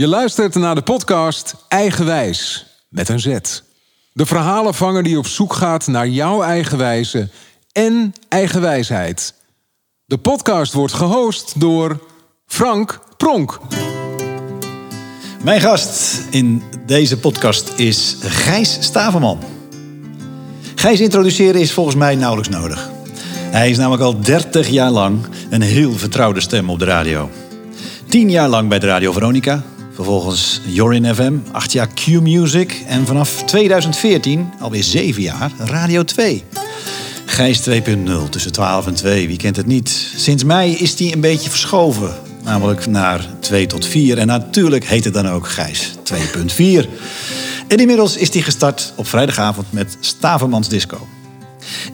Je luistert naar de podcast Eigenwijs met een Z. De verhalenvanger die op zoek gaat naar jouw eigen wijze en eigen wijsheid. De podcast wordt gehost door Frank Pronk. Mijn gast in deze podcast is Gijs Staverman. Gijs introduceren is volgens mij nauwelijks nodig. Hij is namelijk al 30 jaar lang een heel vertrouwde stem op de radio. 10 jaar lang bij de Radio Veronica, vervolgens Jorin FM, 8 jaar Q-Music en vanaf 2014, alweer 7 jaar, Radio 2. Gijs 2.0, tussen 12 en 2, wie kent het niet? Sinds mei is die een beetje verschoven, namelijk naar 2 tot 4. En natuurlijk heet het dan ook Gijs 2.4. En inmiddels is hij gestart op vrijdagavond met Stavermans Disco.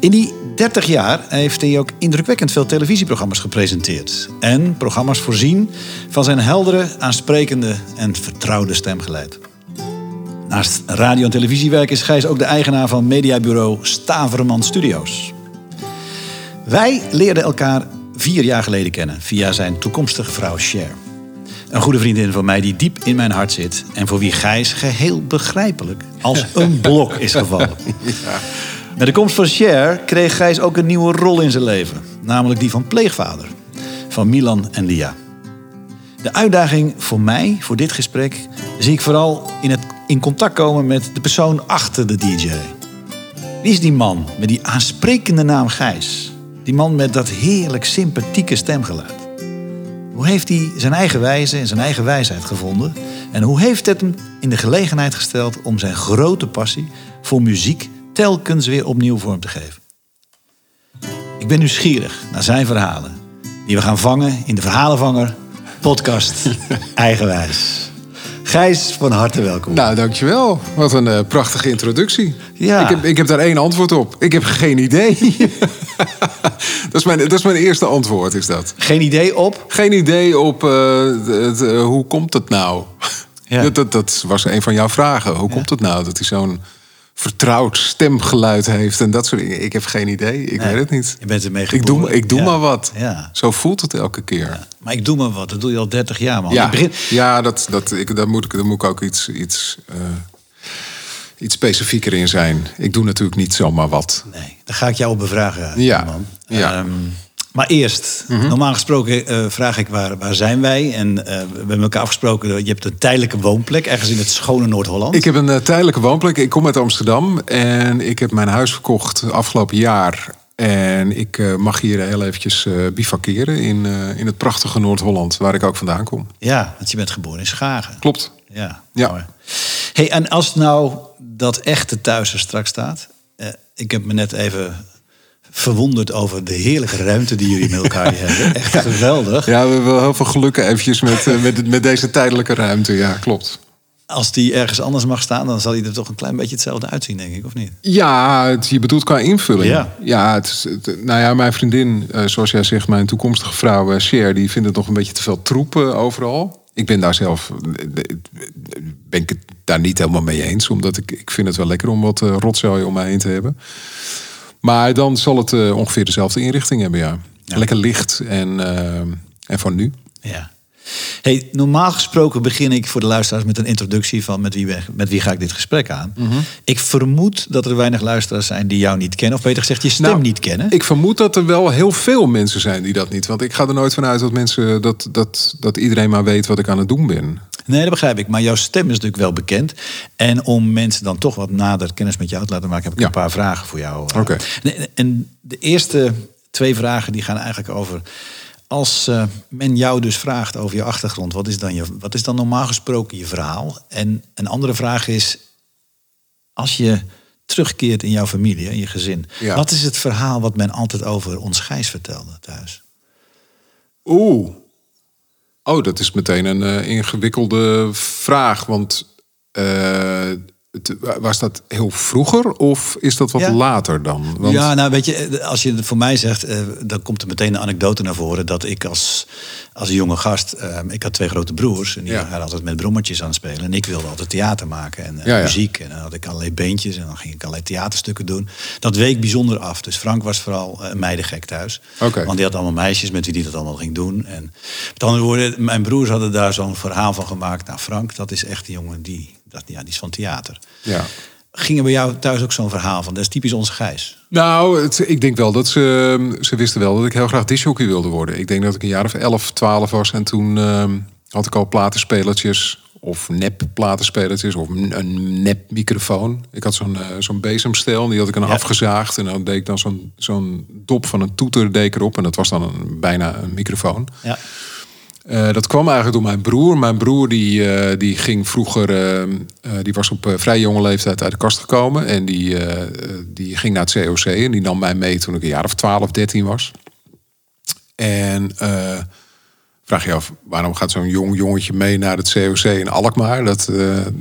In die 30 jaar heeft hij ook indrukwekkend veel televisieprogramma's gepresenteerd. En programma's voorzien van zijn heldere, aansprekende en vertrouwde stemgeluid. Naast radio- en televisiewerk is Gijs ook de eigenaar van mediabureau Staverman Studios. Wij leerden elkaar vier jaar geleden kennen via zijn toekomstige vrouw Cher. Een goede vriendin van mij die diep in mijn hart zit en voor wie Gijs geheel begrijpelijk als een blok is gevallen. Met de komst van Cher kreeg Gijs ook een nieuwe rol in zijn leven, namelijk die van pleegvader van Milan en Lia. De uitdaging voor mij, voor dit gesprek, zie ik vooral in het in contact komen met de persoon achter de DJ. Wie is die man met die aansprekende naam Gijs? Die man met dat heerlijk sympathieke stemgeluid. Hoe heeft hij zijn eigen wijze en zijn eigen wijsheid gevonden? En hoe heeft het hem in de gelegenheid gesteld om zijn grote passie voor muziek telkens weer opnieuw vorm te geven? Ik ben nieuwsgierig naar zijn verhalen, die we gaan vangen in de Verhalenvanger podcast Eigenwijs. Gijs, van harte welkom. Nou, dankjewel. Wat een eh, prachtige introductie. Ja. Ik, heb, ik heb daar één antwoord op. Ik heb geen idee. dat, is mijn, dat is mijn eerste antwoord, is dat. Geen idee op? Geen idee op eh, het, eh, hoe komt het nou? Ja. Dat, dat, dat was een van jouw vragen. Hoe komt het nou dat hij zo'n vertrouwd stemgeluid heeft en dat soort dingen? Ik heb geen idee. Ik Nee, weet het niet. je bent ermee Ik doe, geboren. ik doe Ja. maar wat. Ja. Zo voelt het elke keer. Maar ik doe maar wat, dat doe je al 30 jaar, man. Ja, Ik begin... ja dat, dat, ik, daar, moet ik, daar moet ik ook iets, iets, eh, iets specifieker in zijn. Ik doe natuurlijk niet zomaar wat. Nee, daar ga ik jou op bevragen, Ja. man. Ja. Ehm, maar eerst, normaal gesproken eh, vraag ik waar, waar zijn wij? En eh, we hebben elkaar afgesproken, je hebt een tijdelijke woonplek ergens in het schone Noord-Holland. Ik heb een eh, tijdelijke woonplek. Ik kom uit Amsterdam en ik heb mijn huis verkocht afgelopen jaar. En ik mag hier heel eventjes bivakeren in, in het prachtige Noord-Holland, waar ik ook vandaan kom. Ja, want je bent geboren in Schagen. Klopt. Ja, Ja. mooi. Hey, en als nou dat echte thuis er straks staat. ik heb me net even verwonderd over de heerlijke ruimte die jullie met elkaar hebben. Echt geweldig. Ja, we hebben wel heel veel geluk eventjes met, eh, met, met deze tijdelijke ruimte. Ja, klopt. Als die ergens anders mag staan, dan zal hij er toch een klein beetje hetzelfde uitzien, denk ik, of niet? Ja, het, je bedoelt qua invulling. Ja. ja, het is, het- nou ja, mijn vriendin, eh, zoals jij zegt, mijn toekomstige vrouw eh, Cher, die vindt het nog een beetje te veel troep eh, overal. Ik ben daar zelf, ben ik het daar niet helemaal mee eens, omdat ik, ik vind het wel lekker om wat rotzooi om mij heen te hebben. Maar dan zal het eh, ongeveer dezelfde inrichting hebben, ja. Lekker licht en, eh, en van nu. Ja. Hey, normaal gesproken begin ik voor de luisteraars met een introductie van met wie, met wie ga ik dit gesprek aan. Ik vermoed dat er weinig luisteraars zijn die jou niet kennen, of beter gezegd je stem Nou, niet kennen. Ik vermoed dat er wel heel veel mensen zijn die dat niet. Want ik ga er nooit vanuit dat mensen dat, dat, dat iedereen maar weet wat ik aan het doen ben. Nee, dat begrijp ik. Maar jouw stem is natuurlijk wel bekend. En om mensen dan toch wat nader kennis met jou te laten maken, heb ik Ja. een paar vragen voor jou. eh. Oké. En de eerste twee vragen die gaan eigenlijk over. Als eh, men jou dus vraagt over je achtergrond, wat is, dan je, wat is dan normaal gesproken je verhaal? En een andere vraag is, als je terugkeert in jouw familie, in je gezin, Ja. wat is het verhaal wat men altijd over ons Gijs vertelde thuis? Oeh. Oh, dat is meteen een eh, ingewikkelde vraag. Want eh, was dat heel vroeger of is dat wat Ja. later dan? Want, Ja, nou weet je, eh, als je het voor mij zegt, eh, dan komt er meteen een anekdote naar voren dat ik als, als jonge gast, eh, ik had twee grote broers en die Ja. waren altijd met brommertjes aan het spelen en ik wilde altijd theater maken en eh, Ja, muziek en dan had ik allerlei beentjes en dan ging ik allerlei theaterstukken doen. Dat week bijzonder af, dus Frank was vooral een meidengek thuis, want die had allemaal meisjes met wie die dat allemaal ging doen. En met andere woorden, mijn broers hadden daar zo'n verhaal van gemaakt. Nou, Frank, dat is echt een jongen die, dat, ja, die is van theater. ja. Ging er bij jou thuis ook zo'n verhaal van? Dat is typisch onze Gijs. Nou, het, ik denk wel dat ze, ze wisten wel dat ik heel graag disjockey wilde worden. Ik denk dat ik een jaar of 11, 12 was en toen ehm, had ik al platenspelertjes of nep platenspelertjes of een, een nep microfoon. Ik had zo'n zo'n bezemstel, die had ik dan Ja. afgezaagd en dan deed ik dan zo'n zo'n dop van een toeter deed ik erop en dat was dan een, bijna een microfoon. Ja. Eh, dat kwam eigenlijk door mijn broer. Mijn broer die, eh, die ging vroeger, eh, die was op vrij jonge leeftijd uit de kast gekomen. En die, die ging naar het COC en die nam mij mee toen ik een jaar of 12, 13 was. En vraag je af, waarom gaat zo'n jong jongetje mee naar het COC in Alkmaar? Dat,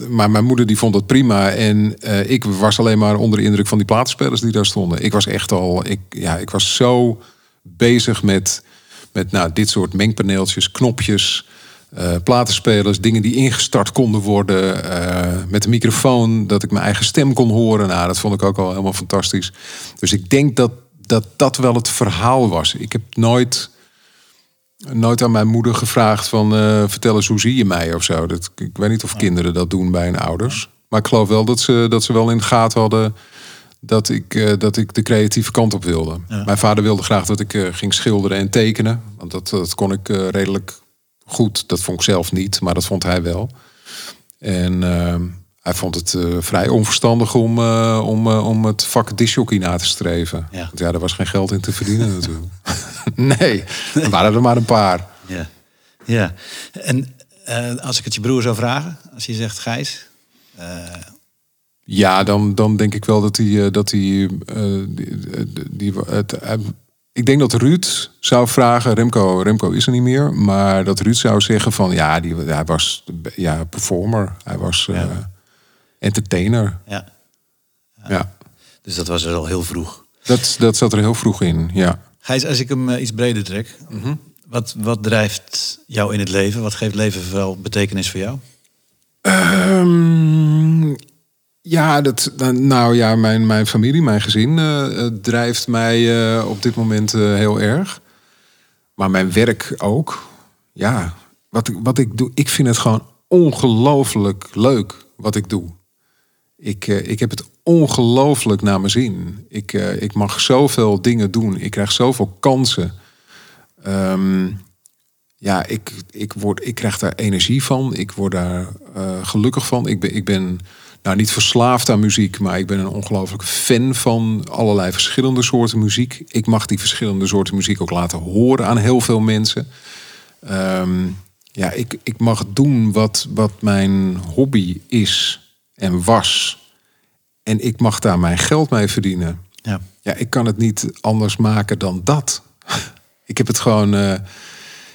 maar mijn moeder die vond dat prima. En ik was alleen maar onder de indruk van die platenspelers die daar stonden. Ik was echt al, ik, ja, ik was zo bezig met, met nou, dit soort mengpaneeltjes, knopjes, eh, platenspelers, dingen die ingestart konden worden. eh, met een microfoon, dat ik mijn eigen stem kon horen. Nou, dat vond ik ook al helemaal fantastisch. Dus ik denk dat dat, dat wel het verhaal was. Ik heb nooit nooit aan mijn moeder gevraagd van eh, vertel eens hoe zie je mij of zo. Dat, ik weet niet of kinderen dat doen bij hun ouders. Maar ik geloof wel dat ze, dat ze wel in de gaten hadden dat ik, eh, dat ik de creatieve kant op wilde. Mijn vader wilde graag dat ik eh, ging schilderen en tekenen. Want dat, dat kon ik eh, redelijk goed. Dat vond ik zelf niet, maar dat vond hij wel. En eh, hij vond het vrij onverstandig om, om, om het vak disjockey na te streven. Ja. Want ja, er was geen geld in te verdienen natuurlijk. nee, er waren er maar een paar. Ja. ja. En als ik het je broer zou vragen, als je zegt Gijs. Eh, Ja, dan, dan denk ik wel dat hij. eh, Dat hij eh, die, die, die- het, ik denk dat Ruud zou vragen. Remco, Remco is er niet meer. Maar dat Ruud zou zeggen: van ja, die, hij was ja, performer. Hij was eh, entertainer. ja. Ja. Dus dat was er al heel vroeg. Dat, dat zat er heel vroeg in. Ja. Gijs, als ik hem eh, iets breder trek. wat, wat drijft jou in het leven? Wat geeft leven wel betekenis voor jou? Ehm, ja, dat, nou ja, mijn, mijn familie, mijn gezin eh, eh, drijft mij eh, op dit moment heel erg. Maar mijn werk ook. Ja, wat ik, wat ik doe, ik vind het gewoon ongelooflijk leuk wat ik doe. Ik, ik heb het ongelooflijk naar mijn zin. Ik, ik mag zoveel dingen doen. Ik krijg zoveel kansen. Ehm, ja, ik, ik, word, ik krijg daar energie van. Ik word daar gelukkig van. Ik ben, ik ben nou niet verslaafd aan muziek, maar ik ben een ongelooflijke fan van allerlei verschillende soorten muziek. Ik mag die verschillende soorten muziek ook laten horen aan heel veel mensen. Ehm, ja, ik, ik mag doen wat, wat mijn hobby is en was. En ik mag daar mijn geld mee verdienen. Ja. Ja, ik kan het niet anders maken dan dat. ik heb het gewoon. eh,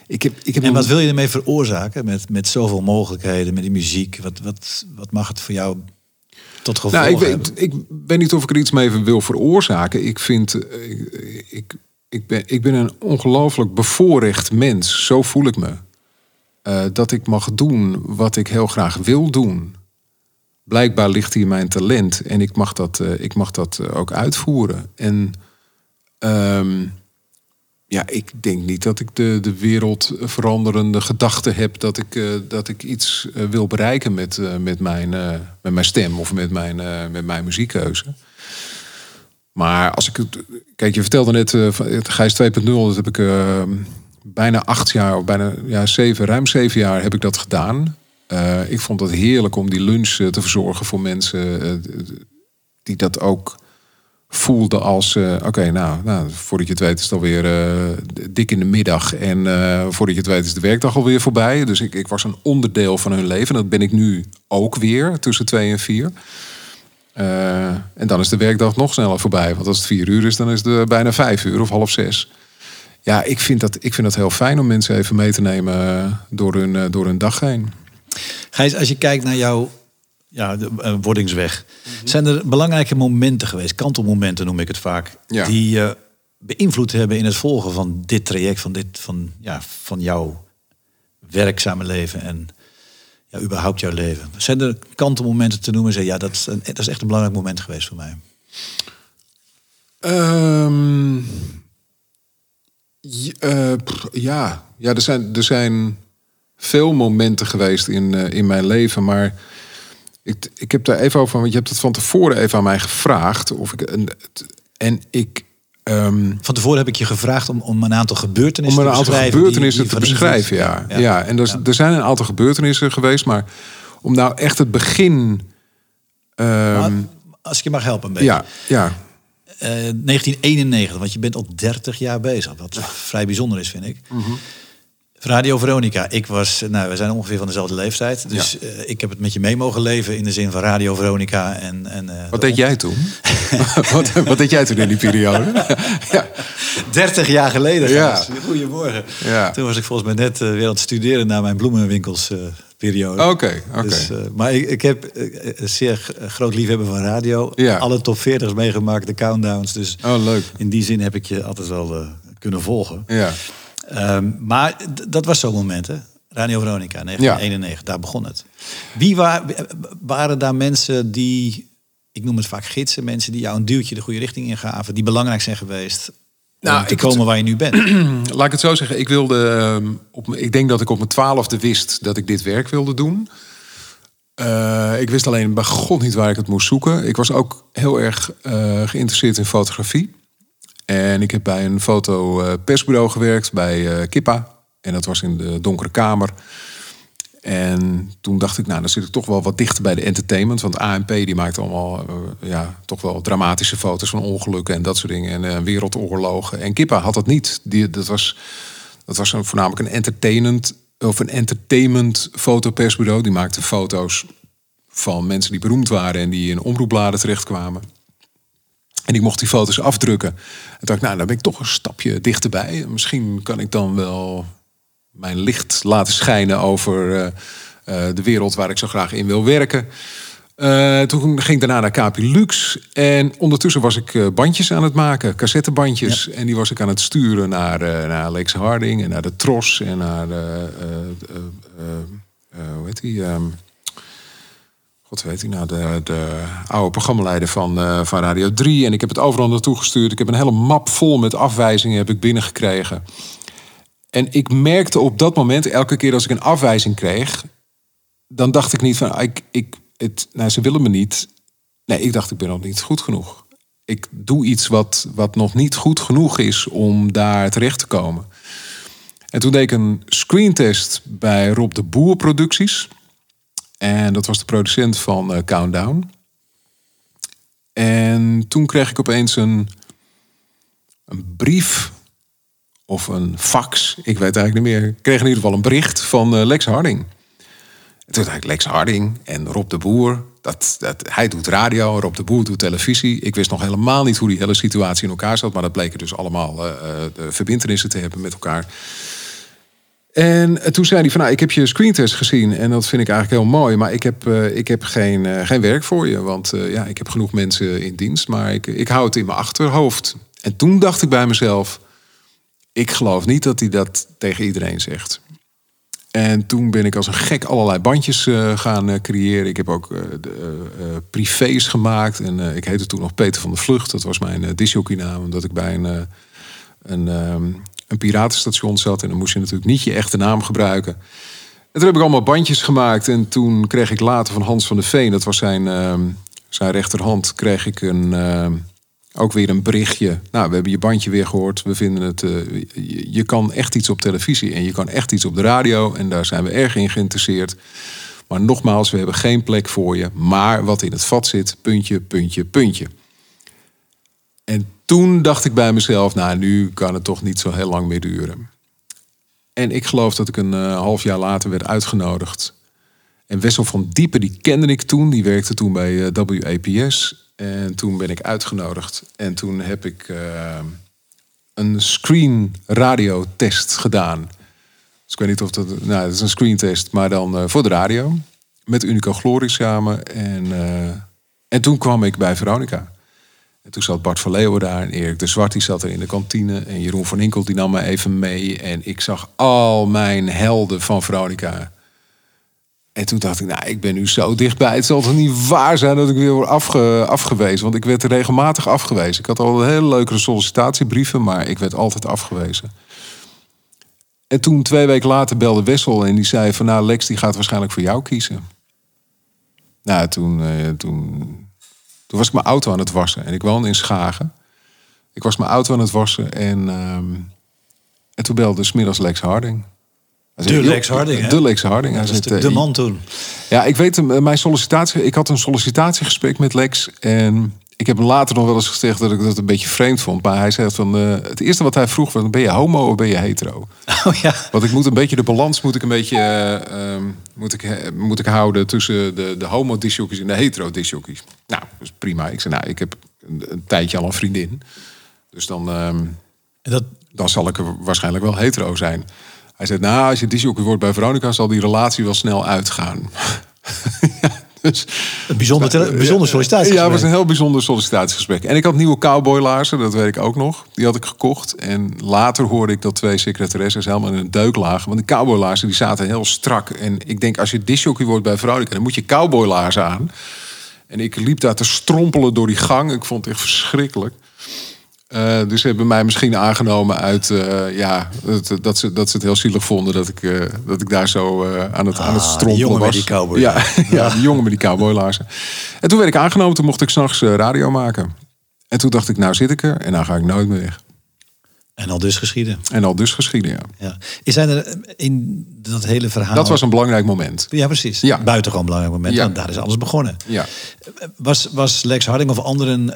ik heb, ik heb En wat wil je ermee veroorzaken met, met zoveel mogelijkheden, met die muziek? Wat, wat, wat mag het voor jou tot gevolg Nou, ik weet, ik weet niet of ik er iets mee wil veroorzaken. Ik vind, eh, ik, ik, ik, ben, ik ben een ongelooflijk bevoorrecht mens. Zo voel ik me. Eh, dat ik mag doen wat ik heel graag wil doen. Blijkbaar ligt hier mijn talent en ik mag dat, eh, ik mag dat ook uitvoeren. En ehm, ja, ik denk niet dat ik de, de wereld veranderende gedachte heb dat ik, eh, dat ik iets eh, wil bereiken met, eh, met, mijn, met mijn stem of met mijn, met mijn muziekkeuze. Maar als ik het. Kijk, je vertelde net het Gijs 2.0, dat heb ik bijna acht jaar, of bijna ja, zeven, ruim zeven jaar heb ik dat gedaan. Ik vond het heerlijk om die lunch te verzorgen voor mensen die dat ook voelden als... eh, oké, nou, nou, voordat je het weet is het alweer eh, dik in de middag. En eh, voordat je het weet is de werkdag alweer voorbij. Dus ik, ik was een onderdeel van hun leven. Dat ben ik nu ook weer, tussen twee en vier. En dan is de werkdag nog sneller voorbij. Want als het vier uur is, dan is het bijna vijf uur of half zes. Ja, ik vind, dat, ik vind dat heel fijn om mensen even mee te nemen door hun, door hun dag heen. Gijs, als je kijkt naar jouw ja, de uh, wordingsweg. Zijn er belangrijke momenten geweest, kantelmomenten noem ik het vaak, Ja. die je beïnvloed hebben in het volgen van dit traject, van, dit, van, ja, van jouw werkzame leven en ja, überhaupt jouw leven? Zijn er kantelmomenten te noemen? Zeg, ja, dat is, een, dat is echt een belangrijk moment geweest voor mij. Ehm, eh, ja, ja er, zijn, er zijn veel momenten geweest in, eh, in mijn leven, maar ik, ik heb daar even over, want je hebt het van tevoren even aan mij gevraagd. Of ik, en, en ik. ehm, Van tevoren heb ik je gevraagd om, om een aantal gebeurtenissen om een te aantal die- gebeurtenissen die te beschrijven, ja. Ja, en er, er zijn een aantal gebeurtenissen geweest, maar om nou echt het begin. ehm, Maar als ik je mag helpen een beetje. ja, ja, Eh, 1991, want je bent al 30 jaar bezig. Wat vrij bijzonder is, vind ik. Mhm. Radio Veronica. Ik was, nou, we zijn ongeveer van dezelfde leeftijd. Dus eh, ik heb het met je mee mogen leven in de zin van Radio Veronica. En, en, eh, Wat deed jij toen? wat, wat deed jij toen in die periode? ja. 30 jaar geleden. Ja. Goedemorgen. Ja. Toen was ik volgens mij net eh, weer aan het studeren naar mijn bloemenwinkels eh, periode. Oké, oké. Dus, maar ik, ik heb een zeer groot liefhebber van radio. Ja. Alle top 40's meegemaakt, de countdowns. Dus Oh, leuk. in die zin heb ik je altijd wel kunnen volgen. Ja. Ehm, maar dat was zo'n moment, hè? Radio Veronica, 1991, daar begon het. Wie wa- waren daar mensen die, ik noem het vaak gidsen, mensen die jou een duwtje de goede richting ingaven, die belangrijk zijn geweest Nou, om te ik- komen waar je nu bent? Laat ik het zo zeggen. Ik, wilde, ehm, op, ik denk dat ik op mijn twaalfde wist dat ik dit werk wilde doen. Eh, ik wist alleen bij god niet waar ik het moest zoeken. Ik was ook heel erg eh, geïnteresseerd in fotografie. En ik heb bij een fotopersbureau gewerkt, bij eh, Kippa. En dat was in de donkere kamer. En toen dacht ik, nou, dan zit ik toch wel wat dichter bij de entertainment. Want ANP die maakt allemaal eh, ja, toch wel dramatische foto's van ongelukken en dat soort dingen. En eh, wereldoorlogen. En Kippa had dat niet. Die, dat was, dat was voornamelijk een entertainment, of een entertainment fotopersbureau. Die maakte foto's van mensen die beroemd waren en die in omroepbladen terechtkwamen. En ik mocht die foto's afdrukken. En dacht ik, nou, dan ben ik toch een stapje dichterbij. Misschien kan ik dan wel mijn licht laten schijnen over eh, eh, de wereld waar ik zo graag in wil werken. Eh, toen ging ik daarna naar Capi Lux. En ondertussen was ik bandjes aan het maken, cassettebandjes. En die was ik aan het sturen naar, naar Lex Harding en naar de Tros en naar, hoe heet die? ehm, God weet hij nou, de, de oude programmaleider van, eh, van Radio 3. En ik heb het overal naartoe gestuurd. Ik heb een hele map vol met afwijzingen heb ik binnengekregen. En ik merkte op dat moment, elke keer als ik een afwijzing kreeg... dan dacht ik niet van, ah, ik, ik, het, nou, ze willen me niet. Nee, ik dacht, ik ben nog niet goed genoeg. Ik doe iets wat, wat nog niet goed genoeg is om daar terecht te komen. En toen deed ik een screentest bij Rob de Boer Producties... En dat was de producent van eh, Countdown. En toen kreeg ik opeens een, een brief of een fax. Ik weet eigenlijk niet meer. Ik kreeg in ieder geval een bericht van eh, Lex Harding. En toen ik, Lex Harding en Rob de Boer. Dat, dat, hij doet radio, Rob de Boer doet televisie. Ik wist nog helemaal niet hoe die hele situatie in elkaar zat. Maar dat bleken dus allemaal eh, de verbindenissen te hebben met elkaar. En toen zei hij van, nou, ik heb je screentest gezien en dat vind ik eigenlijk heel mooi, maar ik heb, eh, ik heb geen, eh, geen werk voor je, want eh, ja, ik heb genoeg mensen in dienst, maar ik, ik hou het in mijn achterhoofd. En toen dacht ik bij mezelf, ik geloof niet dat hij dat tegen iedereen zegt. En toen ben ik als een gek allerlei bandjes eh, gaan eh, creëren. Ik heb ook eh, de, eh, eh, privés gemaakt. En eh, ik heette toen nog Peter van der Vlucht. Dat was mijn uh, disjockeynaam. Omdat ik bij een, eh, een, ehm, een piratenstation zat. En dan moest je natuurlijk niet je echte naam gebruiken. En toen heb ik allemaal bandjes gemaakt. En toen kreeg ik later van Hans van der Veen... dat was zijn, ehm, zijn rechterhand... kreeg ik een, ehm, ook weer een berichtje. Nou, we hebben je bandje weer gehoord. We vinden het... eh, je, je kan echt iets op televisie. En je kan echt iets op de radio. En daar zijn we erg in geïnteresseerd. Maar nogmaals, we hebben geen plek voor je. Maar wat in het vat zit, puntje, puntje, puntje. En toen dacht ik bij mezelf, nou, nu kan het toch niet zo heel lang meer duren. En ik geloof dat ik een eh, half jaar later werd uitgenodigd. En Wessel van Diepen, die kende ik toen. Die werkte toen bij eh, WAPS. En toen ben ik uitgenodigd. En toen heb ik eh, een screen radiotest gedaan. Dus ik weet niet of dat... Nou, dat is een screentest, maar dan voor de radio. met Unico Glory samen. En, en toen kwam ik bij Veronica. En toen zat Bart van Leeuwen daar en Erik de Zwart die zat er in de kantine. En Jeroen van Inkel die nam me even mee. En ik zag al mijn helden van Veronica. En toen dacht ik, nou, ik ben nu zo dichtbij. Het zal toch niet waar zijn dat ik weer word afge, afgewezen. Want ik werd regelmatig afgewezen. Ik had al hele leuke sollicitatiebrieven, maar ik werd altijd afgewezen. En toen twee weken later belde Wessel en die zei van... nou, Lex die gaat waarschijnlijk voor jou kiezen. Nou, toen, eh, toen, toen was ik mijn auto aan het wassen. En ik woonde in Schagen. Ik was mijn auto aan het wassen en, ehm, en toen belde smiddags Lex Harding. Hij De zei, Lex "Joh, Harding? De Lex Harding. Hij zegt, de, de man toen. ja, ik weet hem, eh, mijn sollicitatie. Ik had een sollicitatiegesprek met Lex. En ik heb hem later nog wel eens gezegd dat ik dat een beetje vreemd vond. Maar hij zegt van. eh, het eerste wat hij vroeg was: ben je homo of ben je hetero? Oh ja. Want ik moet een beetje de balans moet ik een beetje eh, ehm, moet ik, eh, moet ik houden tussen de, de homo en de hetero discjockeys. Nou, is prima. Ik zei, nou, ik heb een, een tijdje al een vriendin. Dus dan, ehm, dat, dan zal ik er waarschijnlijk wel hetero zijn. Hij zei, nou, als je disjockey wordt bij Veronica, zal die relatie wel snel uitgaan. ja, dus, een bijzonder, bijzonder sollicitatie. ja, het was een heel bijzonder sollicitatiegesprek. En ik had nieuwe cowboylaarzen, dat weet ik ook nog. Die had ik gekocht. En later hoorde ik dat twee secretaresses helemaal in een deuk lagen. Want die cowboylaarzen die zaten heel strak. En ik denk, als je disjockey wordt bij Veronica, dan moet je cowboylaarzen aan. En ik liep daar te strompelen door die gang. Ik vond het echt verschrikkelijk. Eh, dus ze hebben mij misschien aangenomen uit eh, ja, dat, dat, ze, dat ze het heel zielig vonden dat ik, eh, dat ik daar zo aan, het, aan het Ah, strompelen jongen met was. die cowboy. Ja, ja, die jongen met die cowboylaarzen. En toen werd ik aangenomen, toen mocht ik s'nachts radio maken. En toen dacht ik, nou zit ik er en nou ga ik nooit meer weg. En al dus geschieden. En al dus geschieden, ja. Ja. Is zijn er in dat hele verhaal... Dat was een belangrijk moment. Ja, precies. Ja. Buitengewoon belangrijk moment. Ja. Daar is alles begonnen. Ja. Was, was Lex Harding of anderen...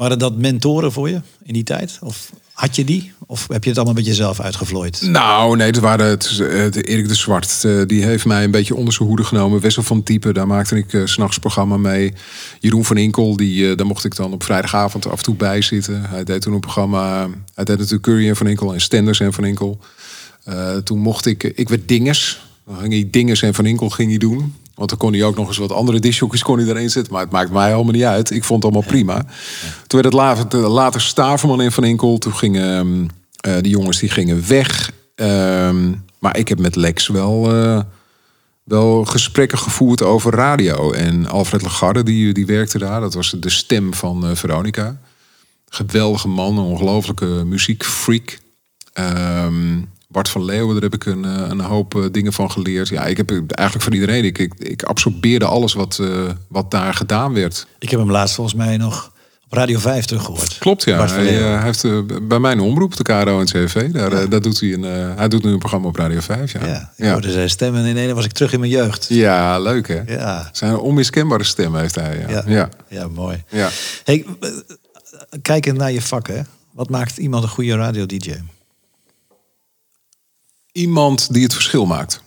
waren dat mentoren voor je in die tijd? Of had je die? Of heb je het allemaal met jezelf uitgevlooid? Nou, nee, het waren het, Erik de Zwart. eh, die heeft mij een beetje onder zijn hoede genomen. Wessel van Type, daar maakte ik eh, s'nachts programma mee. Jeroen van Inkel, die, eh, daar mocht ik dan op vrijdagavond af en toe bij zitten. Hij deed toen een programma. Hij deed natuurlijk Curry en Van Inkel en Stenders en Van Inkel. Toen mocht ik, ik werd Dinges. Dan ging hij Dinges en Van Inkel ging hij doen. Want dan kon hij ook nog eens wat andere discjockeys kon hij erin zetten. Maar het maakt mij helemaal niet uit. Ik vond het allemaal prima. Toen werd het later, later Staverman en Van Inkel. Toen gingen eh, die jongens die gingen weg. Ehm, maar ik heb met Lex wel, eh, wel gesprekken gevoerd over radio. En Alfred Lagarde, die, die werkte daar. Dat was de stem van eh, Veronica. Geweldige man, een ongelofelijke muziekfreak. Ehm, Bart van Leeuwen, daar heb ik een, eh, een hoop eh, dingen van geleerd. Ja, ik heb eigenlijk van iedereen. Ik, ik, ik absorbeerde alles wat, eh, wat daar gedaan werd. Ik heb hem laatst volgens mij nog op Radio 5 teruggehoord. Klopt, ja. Bart van Hij, heeft bij mij een omroep, de KRO en CV. Daar, daar doet hij, een, hij doet nu een programma op Radio 5. Ja, Ja, ik ja. hoorde zijn stemmen en ineens was ik terug in mijn jeugd. ja leuk hè? Ja, Zijn onmiskenbare stem heeft hij. Ja. ja, Ja. mooi. Ja. Hey, kijkend naar je vak, hè. Wat maakt iemand een goede radio-dj? Iemand die het verschil maakt.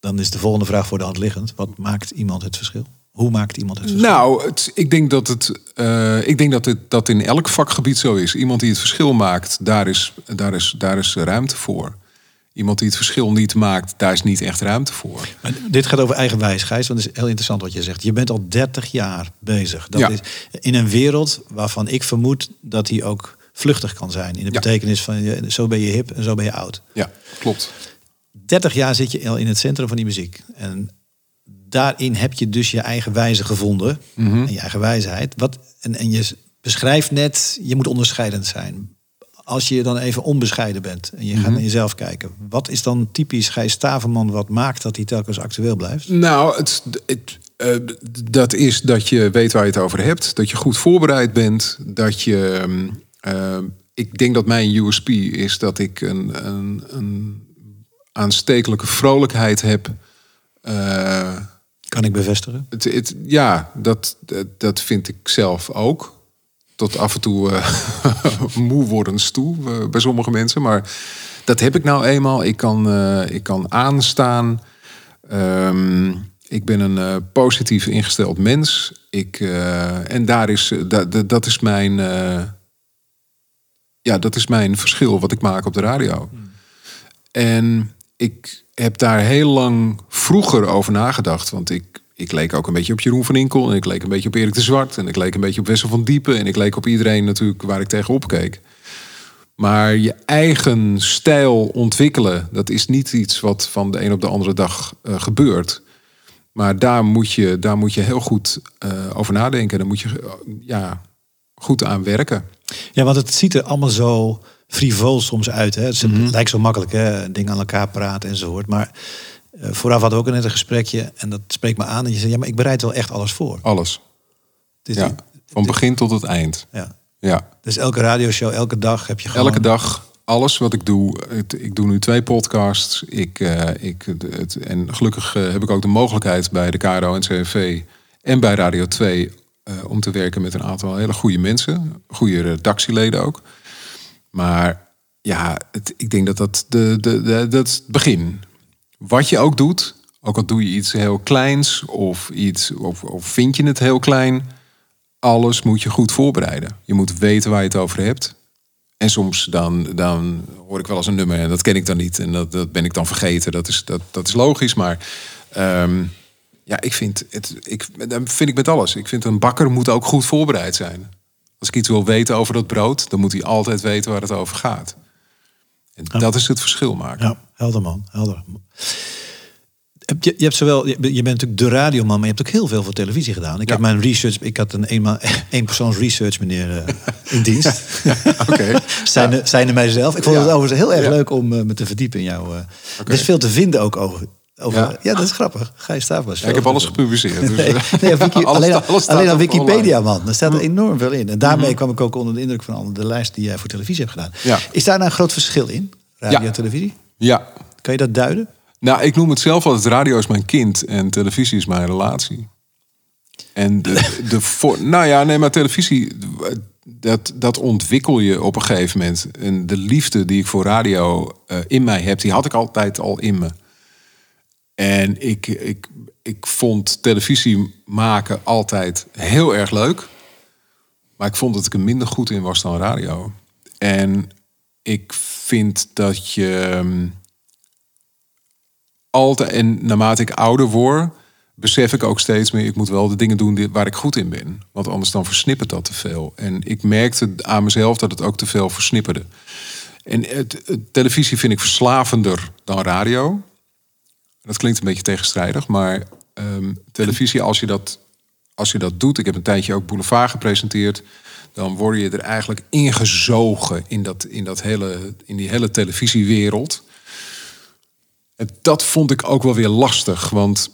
Dan is de volgende vraag voor de hand liggend. Wat maakt iemand het verschil? Hoe maakt iemand het verschil? Nou, het, ik denk dat het, eh, ik denk dat het dat in elk vakgebied zo is. Iemand die het verschil maakt, daar is, daar is, daar is ruimte voor. Iemand die het verschil niet maakt, daar is niet echt ruimte voor. Maar dit gaat over eigenwijs, Gijs. Want het is heel interessant wat je zegt. Je bent al 30 jaar bezig. Dat Ja. is in een wereld waarvan ik vermoed dat die ook vluchtig kan zijn. In de Ja. betekenis van je- zo ben je hip en zo ben je oud. Ja, klopt. 30 jaar zit je al in het centrum van die muziek. En daarin heb je dus je eigen wijze gevonden. Mhm. En je eigen wijsheid. Wat, en, en je beschrijft net, je moet onderscheidend zijn. Als je dan even onbescheiden bent en je gaat Mhm. naar jezelf kijken. Wat is dan typisch Gijs Staverman wat maakt dat hij telkens actueel blijft? Nou, het, het, eh, dat is dat je weet waar je het over hebt. Dat je goed voorbereid bent. Dat je. ehm, eh, ik denk dat mijn USP is dat ik een, een, een aanstekelijke vrolijkheid heb. Eh, Kan ik bevestigen? het, het, ja, dat, dat, dat vind ik zelf ook. Tot af en toe eh, moe worden toe eh, bij sommige mensen. Maar dat heb ik nou eenmaal. Ik kan, ik kan aanstaan. Ehm, ik ben een positief ingesteld mens. Ik, en daar is, eh, da- da- dat is mijn. Eh, ja, dat is mijn verschil wat ik maak op de radio. En ik, heb daar heel lang vroeger over nagedacht. Want ik, ik leek ook een beetje op Jeroen van Inkel. En ik leek een beetje op Erik de Zwart. En ik leek een beetje op Wessel van Diepen. En ik leek op iedereen natuurlijk waar ik tegenop keek. Maar je eigen stijl ontwikkelen, dat is niet iets wat van de een op de andere dag uh, gebeurt. Maar daar moet je, daar moet je heel goed uh, over nadenken. Daar moet je uh, ja, goed aan werken. Ja, want het ziet er allemaal zo frivol soms uit. Hè? Het mm -hmm. lijkt zo makkelijk, hè? dingen aan elkaar praten enzovoort. Maar uh, vooraf hadden we ook net een gesprekje. En dat spreekt me aan. En je zei, ja, maar ik bereid wel echt alles voor. Alles. Ja, van begin tot het eind. Ja. ja. Dus elke radioshow, elke dag heb je gewoon... Elke dag, alles wat ik doe. Ik doe nu twee podcasts. Ik, uh, ik, het, en gelukkig uh, heb ik ook de mogelijkheid bij de KRO en CNV... en bij Radio 2 om te werken met een aantal hele goede mensen. Goede redactieleden ook. Maar ja, het, ik denk dat dat, de, de, de, het begin. Wat je ook doet, ook al doe je iets heel kleins of, iets, of, of vind je het heel klein, alles moet je goed voorbereiden. Je moet weten waar je het over hebt. En soms dan, dan hoor ik wel eens een nummer en dat ken ik dan niet. En dat, dat ben ik dan vergeten. Dat is, dat, dat is logisch. Maar um, ja, ik vind het. Ik, dat vind ik met alles. Ik vind een bakker moet ook goed voorbereid zijn. Als ik iets wil weten over dat brood, dan moet hij altijd weten waar het over gaat. En ja. dat is het verschil maken. Ja, helder man, helder. Je, je hebt zowel, je, bent natuurlijk de radioman, maar je hebt ook heel veel voor televisie gedaan. Ik ja. heb mijn research, ik had een eenmaal één persoons research meneer uh, in dienst. Oké. Okay. zijn, ja. mijzelf. Ik vond het overigens heel erg leuk om uh, me te verdiepen in jou. Uh, okay. Er is veel te vinden ook over over, ja. ja. dat is grappig. Ga je Staafbas. Ja, ik heb alles gepubliceerd. Dus, nee, nee, Wiki, alles, alleen, alles alleen aan Wikipedia, man. Daar staat er enorm veel in. En daarmee mm -hmm. kwam ik ook onder de indruk van de lijst die jij voor televisie hebt gedaan. Ja. Is daar nou een groot verschil in? Radio en televisie? Ja. Kan je dat duiden? Nou, ik noem het zelf altijd radio is mijn kind en televisie is mijn relatie. En de, de voor, nou ja, nee, maar televisie, dat, dat ontwikkel je op een gegeven moment. En de liefde die ik voor radio uh, in mij heb, die had ik altijd al in me. En ik, ik, ik vond televisie maken altijd heel erg leuk. Maar ik vond dat ik er minder goed in was dan radio. En ik vind dat je altijd, en naarmate ik ouder word, besef ik ook steeds meer, ik moet wel de dingen doen waar ik goed in ben. Want anders dan versnippert dat te veel. En ik merkte aan mezelf dat het ook te veel versnipperde. En het, televisie vind ik verslavender dan radio. Dat klinkt een beetje tegenstrijdig, maar um, televisie, als je, dat, als je dat doet, ik heb een tijdje ook Boulevard gepresenteerd, dan word je er eigenlijk ingezogen in, dat, in, dat hele, in die hele televisiewereld. En dat vond ik ook wel weer lastig, want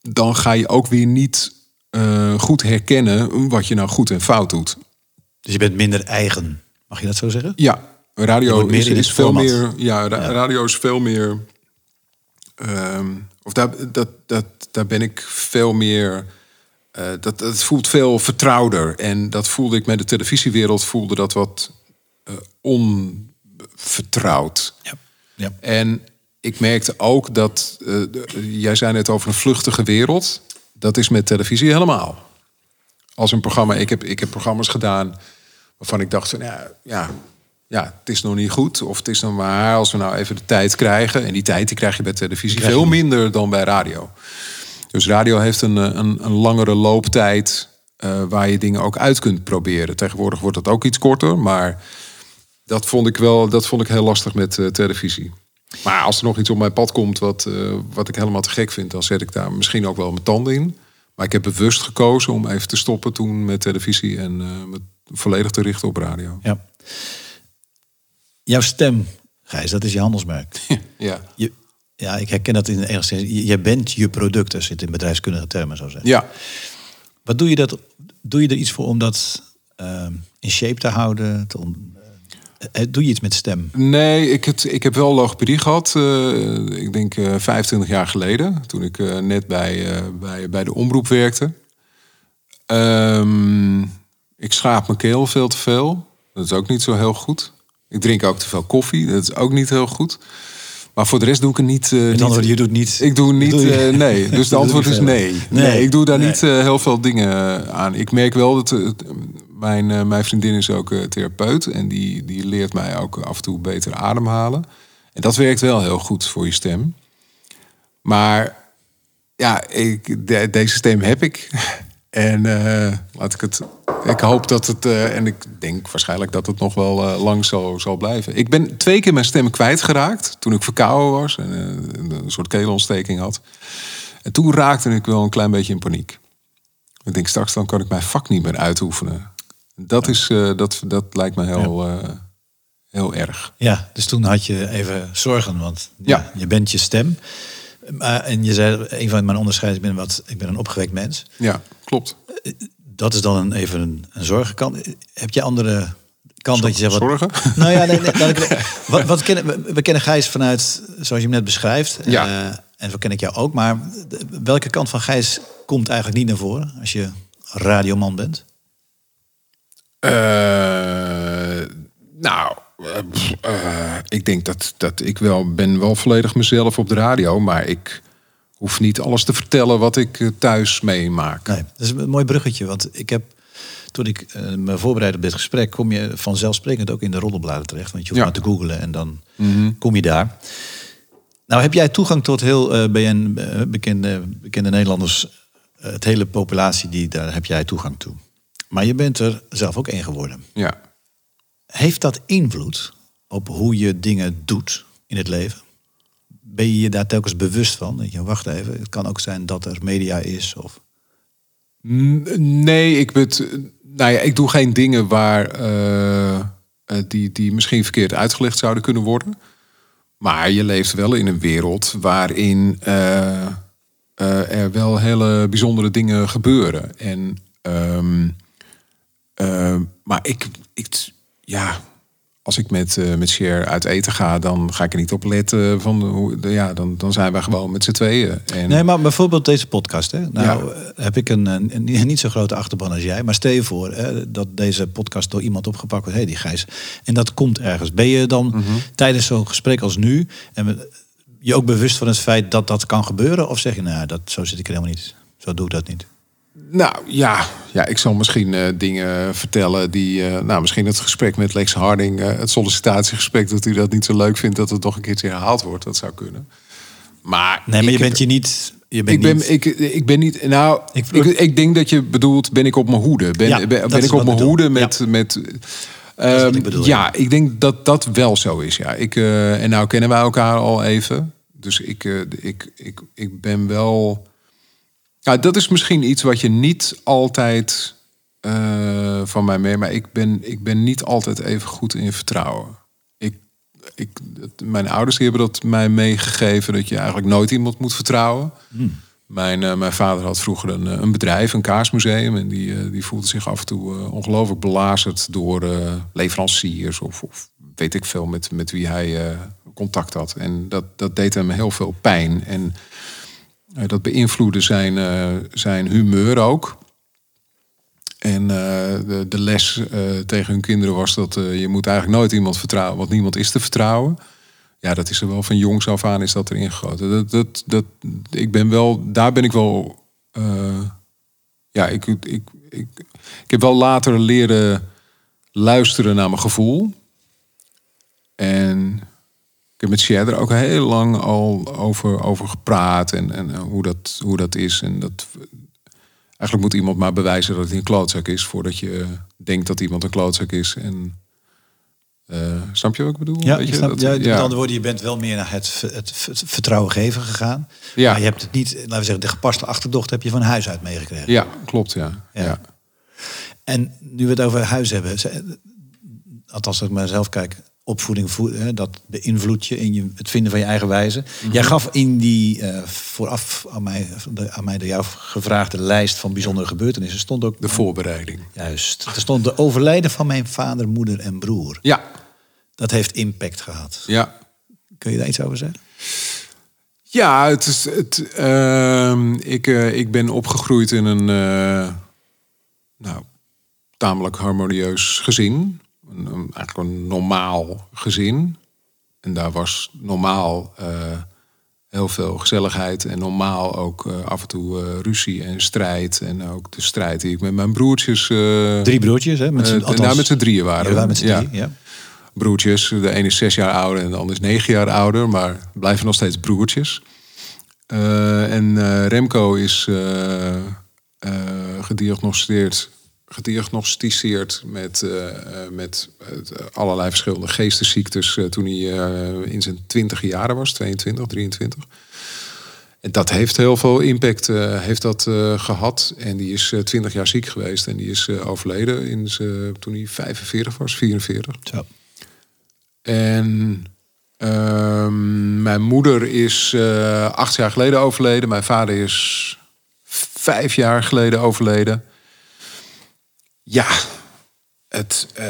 dan ga je ook weer niet uh, goed herkennen wat je nou goed en fout doet. Dus je bent minder eigen, mag je dat zo zeggen? Ja, radio is, is veel meer. Ja, ra ja, radio is veel meer Um, of daar, dat, dat, daar ben ik veel meer. Uh, dat, dat voelt veel vertrouwder. En dat voelde ik met de televisiewereld, voelde dat wat uh, onvertrouwd. Ja. Ja. En ik merkte ook dat. Uh, jij zei net over een vluchtige wereld. Dat is met televisie helemaal. Als een programma, ik heb, ik heb programma's gedaan waarvan ik dacht van ja, ja het is nog niet goed. Of het is nog maar als we nou even de tijd krijgen. En die tijd die krijg je bij televisie veel minder dan bij radio. Dus radio heeft een, een, een langere looptijd uh, waar je dingen ook uit kunt proberen. Tegenwoordig wordt het ook iets korter, maar dat vond ik wel dat vond ik heel lastig met uh, televisie. Maar als er nog iets op mijn pad komt wat, uh, wat ik helemaal te gek vind, dan zet ik daar misschien ook wel mijn tanden in. Maar ik heb bewust gekozen om even te stoppen toen met televisie en me volledig te richten op radio. Ja. Jouw stem, Gijs, dat is je handelsmerk. ja. Je, ja, ik herken dat in de enigszins. Je bent je product, als je het in bedrijfskundige termen zou zeggen. Ja. Wat doe je, dat, doe je er iets voor om dat uh, in shape te houden? Te on, uh, doe je iets met stem? Nee, ik, het, ik heb wel logopedie gehad. Uh, ik denk 25 jaar geleden. Toen ik net bij, bij, bij de omroep werkte. Um, ik schaap mijn keel veel te veel. Dat is ook niet zo heel goed. Ik drink ook te veel koffie. Dat is ook niet heel goed. Maar voor de rest doe ik het niet. Uh, niet antwoord, je doet niet. Ik doe niet. Doe uh, nee. Dus de antwoord is nee. nee. nee. ik doe daar nee. niet uh, heel veel dingen aan. Ik merk wel dat mijn, mijn vriendin is ook therapeut. En die, die leert mij ook af en toe beter ademhalen. En dat werkt wel heel goed voor je stem. Maar ja, ik, de- deze stem heb ik. En eh, laat ik het. Ik hoop dat het. eh, en ik denk waarschijnlijk dat het nog wel eh, lang zo zal blijven. Ik ben twee keer mijn stem kwijtgeraakt. Toen ik verkouden was en een soort keelontsteking had. En toen raakte ik wel een klein beetje in paniek. Ik denk straks dan kan ik mijn vak niet meer uitoefenen. Dat, is, dat, dat lijkt me heel, heel erg. Ja, dus toen had je even zorgen, want. Ja. je bent je stem. Maar, en je zei, een van mijn onderscheiden, ik ben, wat, ik ben een opgewekt mens. Ja, klopt. Dat is dan een, even een, een zorgenkant. Heb je andere kant dat je zegt... Wat, Zorgen? Nou ja, nee, nee, ik- wat, wat kennen, we, we kennen Gijs vanuit, zoals je hem net beschrijft. Ja. Eh, en zo ken ik jou ook. Maar welke kant van Gijs komt eigenlijk niet naar voren als je radioman bent? Eh, eh, eh, ik denk dat, dat ik wel ben wel volledig mezelf op de radio, maar ik hoef niet alles te vertellen wat ik eh, thuis meemaak. Nee, dat is een mooi bruggetje. Want ik heb, toen ik me voorbereid op dit gesprek, kom je vanzelfsprekend ook in de roddelbladen terecht. Want je hoeft Ja. maar te googlen en dan kom je daar. Nou heb jij toegang tot heel eh, BN, bekende, bekende Nederlanders, het hele populatie, die, daar heb jij toegang toe. Maar je bent er zelf ook één geworden. Ja. Heeft dat invloed op hoe je dingen doet in het leven? Ben je je daar telkens bewust van? Dat je, wacht even, het kan ook zijn dat er media is. Of... N- Nee, ik, nou ja, ik doe geen dingen waar, eh, eh, die, die misschien verkeerd uitgelegd zouden kunnen worden. Maar je leeft wel in een wereld waarin eh, er wel hele bijzondere dingen gebeuren. En, ehm, eh, maar ik, ik, ja, als ik met, eh met Cher uit eten ga, dan ga ik er niet op letten. Van hoe, ja, dan, dan zijn wij gewoon met z'n tweeën. En, Nee, maar bijvoorbeeld deze podcast. Hè? Nou, Ja. eh, heb ik een, een, een niet zo grote achterban als jij. Maar stel je voor hè, dat deze podcast door iemand opgepakt wordt. Hé, die Gijs. En dat komt ergens. Ben je dan Mhm. tijdens zo'n gesprek als nu... En we- je ook bewust van het feit dat dat kan gebeuren? Of zeg je, nou, dat, zo zit ik er helemaal niet. Zo doe ik dat niet. Nou ja, ja ik zal misschien eh, dingen vertellen die. eh, nou, misschien het gesprek met Lex Harding, eh, het sollicitatiegesprek, dat u dat niet zo leuk vindt dat het nog een keertje herhaald wordt. Dat zou kunnen. Maar, Nee, maar je bent je niet... Je bent ik ben, niet ik, ik ben niet. Nou, Ik- ik, ik, denk dat je bedoelt, ben ik op mijn hoede? Ben, Ja, ben, ben ik op mijn hoede met. Ja. met ehm, ik bedoel, ja, ja. ik denk dat dat wel zo is. Ja. Ik, en nou kennen wij elkaar al even. Dus ik, ik, ik, ik ben wel. Ja, dat is misschien iets wat je niet altijd eh, van mij mee. Maar ik ben, ik ben niet altijd even goed in vertrouwen. Ik, ik, mijn ouders die hebben dat mij meegegeven dat je eigenlijk nooit iemand moet vertrouwen. Mijn, eh, mijn vader had vroeger een, eh, een bedrijf, een kaasmuseum. En die, die voelde zich af en toe ongelooflijk belazerd door leveranciers of, of weet ik veel met, met wie hij contact had. En dat, dat deed hem heel veel pijn. En dat beïnvloedde zijn, eh, zijn humeur ook. En eh, de, de les eh, tegen hun kinderen was dat eh, je moet eigenlijk nooit iemand vertrouwen, want niemand is te vertrouwen. Ja, dat is er wel van jongs af aan is dat erin gegoten. Dat, dat, dat, ik ben wel, daar ben ik wel. eh, ja, ik, ik, ik, ik, heb wel later leren luisteren naar mijn gevoel. En heb met Cher er ook heel lang al over, over gepraat. En, en eh, hoe, dat, hoe dat is. En dat, eigenlijk moet iemand maar bewijzen dat hij een klootzak is... voordat je eh, denkt dat iemand een klootzak is. En, eh, snap je wat ik bedoel? Ja, Weet je, snap, dat- ja, met andere woorden, je bent wel meer naar het, het vertrouwen geven gegaan. Ja. Maar je hebt het niet, laten we zeggen, de gepaste achterdocht heb je van huis uit meegekregen. Ja, klopt, ja. Ja. ja. En nu we het over huis hebben, althans als ik maar zelf kijk, opvoeding, dat beïnvloedt je in je, het vinden van je eigen wijze. Jij gaf in die eh, vooraf aan mij, de, aan mij door jou gevraagde lijst van bijzondere gebeurtenissen, stond ook De voorbereiding. juist, er stond de overlijden van mijn vader, moeder en broer. Ja, Dat heeft impact gehad. ja. Kun je daar iets over zeggen? Ja, het is, het, ehm, ik, eh, ik ben opgegroeid in een eh, nou, tamelijk harmonieus gezin. Een, eigenlijk een normaal gezin. En daar was normaal eh, heel veel gezelligheid. En normaal ook eh, af en toe eh, ruzie en strijd. En ook de strijd die ik met mijn broertjes... Drie broertjes, hè? Met z'n, nou, met z'n drieën waren Ja, waren met z'n drieën, ja. broertjes. De ene is zes jaar ouder en de ander is negen jaar ouder. Maar blijven nog steeds broertjes. En Remco is gediagnosticeerd, gediagnosticeerd met, eh, eh, met eh, allerlei verschillende geestesziektes toen hij in zijn twintig jaren was, 22, 23. En dat heeft heel veel impact heeft dat, eh, gehad. En die is twintig jaar ziek geweest en die is overleden in zijn- toen hij 45 was, 44. Zo. En ehm, mijn moeder is acht jaar geleden overleden. Mijn vader is vijf jaar geleden overleden. Ja, het, eh,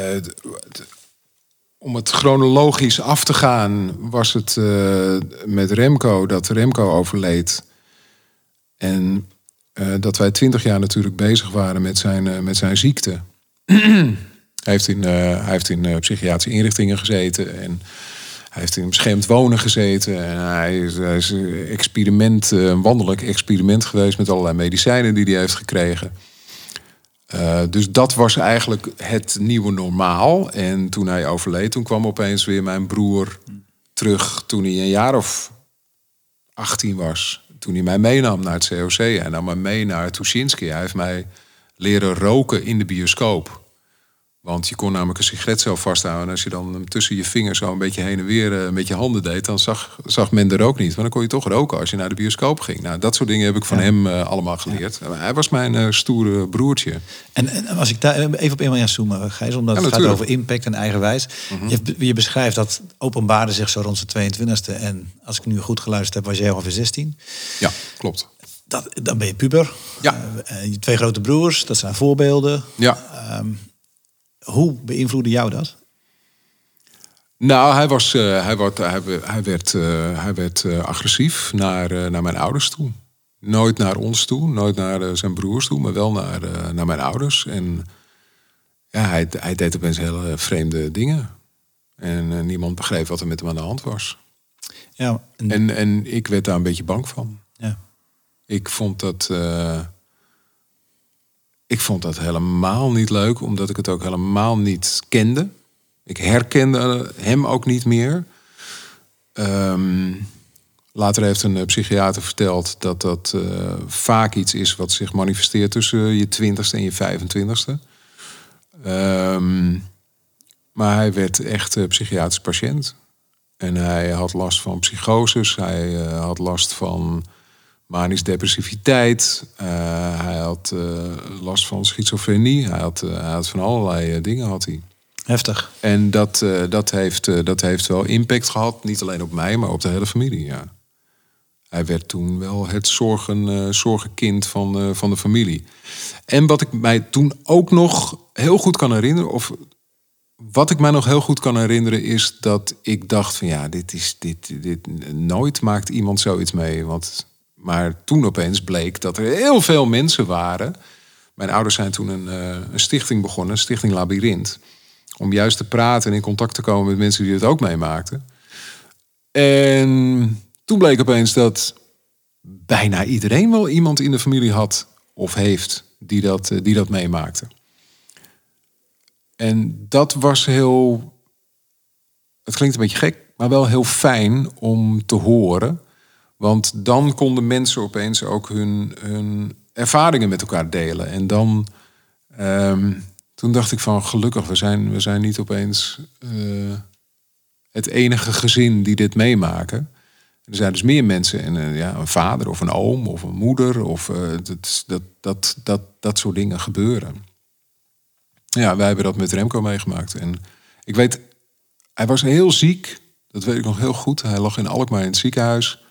om het chronologisch af te gaan, was het eh, met Remco dat Remco overleed. En eh, dat wij twintig jaar natuurlijk bezig waren met zijn, met zijn ziekte. Hij heeft in, hij heeft in psychiatrische inrichtingen gezeten. En hij heeft in beschermd wonen gezeten. En hij is, een experiment, een wandelijk experiment geweest met allerlei medicijnen die hij heeft gekregen. Eh, dus dat was eigenlijk het nieuwe normaal. En toen hij overleed, toen kwam opeens weer mijn broer terug toen hij een jaar of 18 was. Toen hij mij meenam naar het COC. Hij nam mij mee naar Tuschinski. Hij heeft mij leren roken in de bioscoop. Want je kon namelijk een sigaret zo vasthouden. En als je dan hem tussen je vingers zo een beetje heen en weer eh, met je handen deed... dan zag, zag men de rook niet. Maar dan kon je toch roken als je naar de bioscoop ging. Nou, dat soort dingen heb ik van hem eh, allemaal geleerd. Hij was mijn eh, stoere broertje. En, en als ik daar even op iemand zoomen, Gijs, omdat Ja, het gaat over impact en eigenwijs. je, je beschrijft dat openbaarde zich zo rond zijn 22e. En als ik nu goed geluisterd heb, was jij ongeveer 16. Ja, klopt. Dat, dan ben je puber. Ja. Eh, eh, je twee grote broers, dat zijn voorbeelden. Ja. Ehm, hoe beïnvloedde jou dat? Nou, hij, was, eh, hij, werd, hij, we- hij werd, eh, hij werd eh, agressief naar, eh, naar mijn ouders toe. Nooit naar ons toe, nooit naar eh, zijn broers toe, maar wel naar, eh, naar mijn ouders. En ja, hij, hij deed opeens hele vreemde dingen. En eh, niemand begreep wat er met hem aan de hand was. Ja, en, En, en ik werd daar een beetje bang van. ja. Ik vond dat. Eh, ik vond dat helemaal niet leuk, omdat ik het ook helemaal niet kende. Ik herkende hem ook niet meer. Ehm, later heeft een eh, psychiater verteld dat dat eh, vaak iets is wat zich manifesteert tussen je twintigste en je 25ste. Ehm, maar hij werd echt eh, psychiatrisch patiënt. En hij had last van psychoses. Hij eh, had last van manisch depressiviteit. Eh, had eh, last van schizofrenie. Hij had, eh, hij had van allerlei eh, dingen had hij. Heftig. En dat, dat, heeft, dat heeft wel impact gehad. Niet alleen op mij, maar op de hele familie. Ja. Hij werd toen wel het zorgen, eh, zorgenkind van, van de familie. En wat ik mij toen ook nog heel goed kan herinneren... of wat ik mij nog heel goed kan herinneren is dat ik dacht van ja, dit is dit, dit nooit maakt iemand zoiets mee. Want, maar toen opeens bleek dat er heel veel mensen waren. Mijn ouders zijn toen een, eh, een stichting begonnen, Stichting Labyrinth. Om juist te praten en in contact te komen met mensen die het ook meemaakten. En toen bleek opeens dat bijna iedereen wel iemand in de familie had of heeft die dat, eh, die dat meemaakte. En dat was heel. Het klinkt een beetje gek, maar wel heel fijn om te horen. Want dan konden mensen opeens ook hun, hun ervaringen met elkaar delen. En dan. ehm, toen dacht ik van gelukkig, we zijn, we zijn niet opeens eh, het enige gezin die dit meemaken. Er zijn dus meer mensen, en, eh, ja, een vader of een oom of een moeder, of eh, dat, dat, dat, dat, dat soort dingen gebeuren. Ja, wij hebben dat met Remco meegemaakt. En ik weet, hij was heel ziek. Dat weet ik nog heel goed. Hij lag in Alkmaar in het ziekenhuis.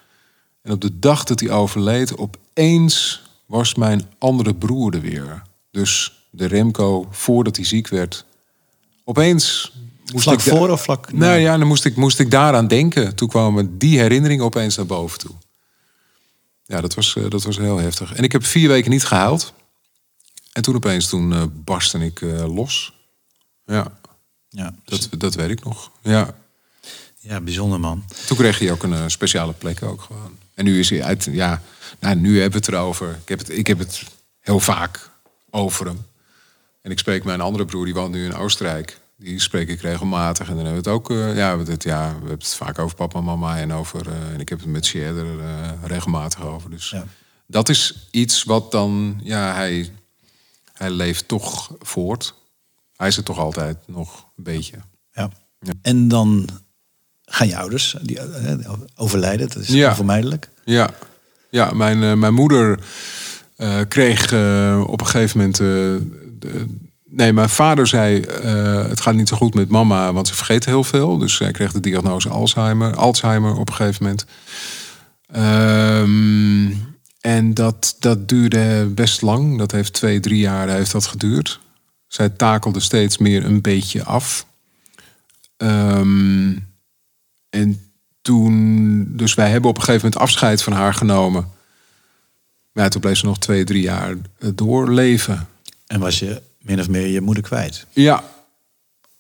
En op de dag dat hij overleed, opeens was mijn andere broer er weer. Dus de Remco, voordat hij ziek werd. Opeens moest Vlak ik voor of vlak? Nou ja, dan moest ik, moest ik daaraan denken. Toen kwamen die herinneringen opeens naar boven toe. Ja, dat was, eh, dat was heel heftig. En ik heb vier weken niet gehuild. En toen opeens, toen eh, barstte ik eh, los. Ja, Ja, dat, dat weet ik nog. Ja. ja, bijzonder man. Toen kreeg hij ook een speciale plek ook gewoon. En nu is hij uit, ja, nou, nu hebben we het erover. Ik heb het, ik heb het heel vaak over hem. En ik spreek mijn andere broer, die woont nu in Oostenrijk. Die spreek ik regelmatig. En dan hebben we het ook, eh, ja, we, het, ja, we hebben het vaak over papa en mama en over. eh, en ik heb het met Cher er eh, regelmatig over. Dus Ja. dat is iets wat dan, ja, hij, hij leeft toch voort. Hij is er toch altijd nog een beetje. Ja. En dan gaan je ouders die, eh, overlijden. Dat is Ja. onvermijdelijk. Ja, ja mijn, eh, mijn moeder eh, kreeg op een gegeven moment. de- nee, mijn vader zei: Het gaat niet zo goed met mama, want ze vergeet heel veel. Dus zij kreeg de diagnose Alzheimer, Alzheimer op een gegeven moment. Ehm, en dat, dat duurde best lang. Dat heeft twee, drie jaar heeft dat geduurd. Zij takelde steeds meer een beetje af. Ehm, en toen, dus wij hebben op een gegeven moment afscheid van haar genomen. Maar ja, toen bleef ze nog twee, drie jaar eh, doorleven. En was je min of meer je moeder kwijt. Ja.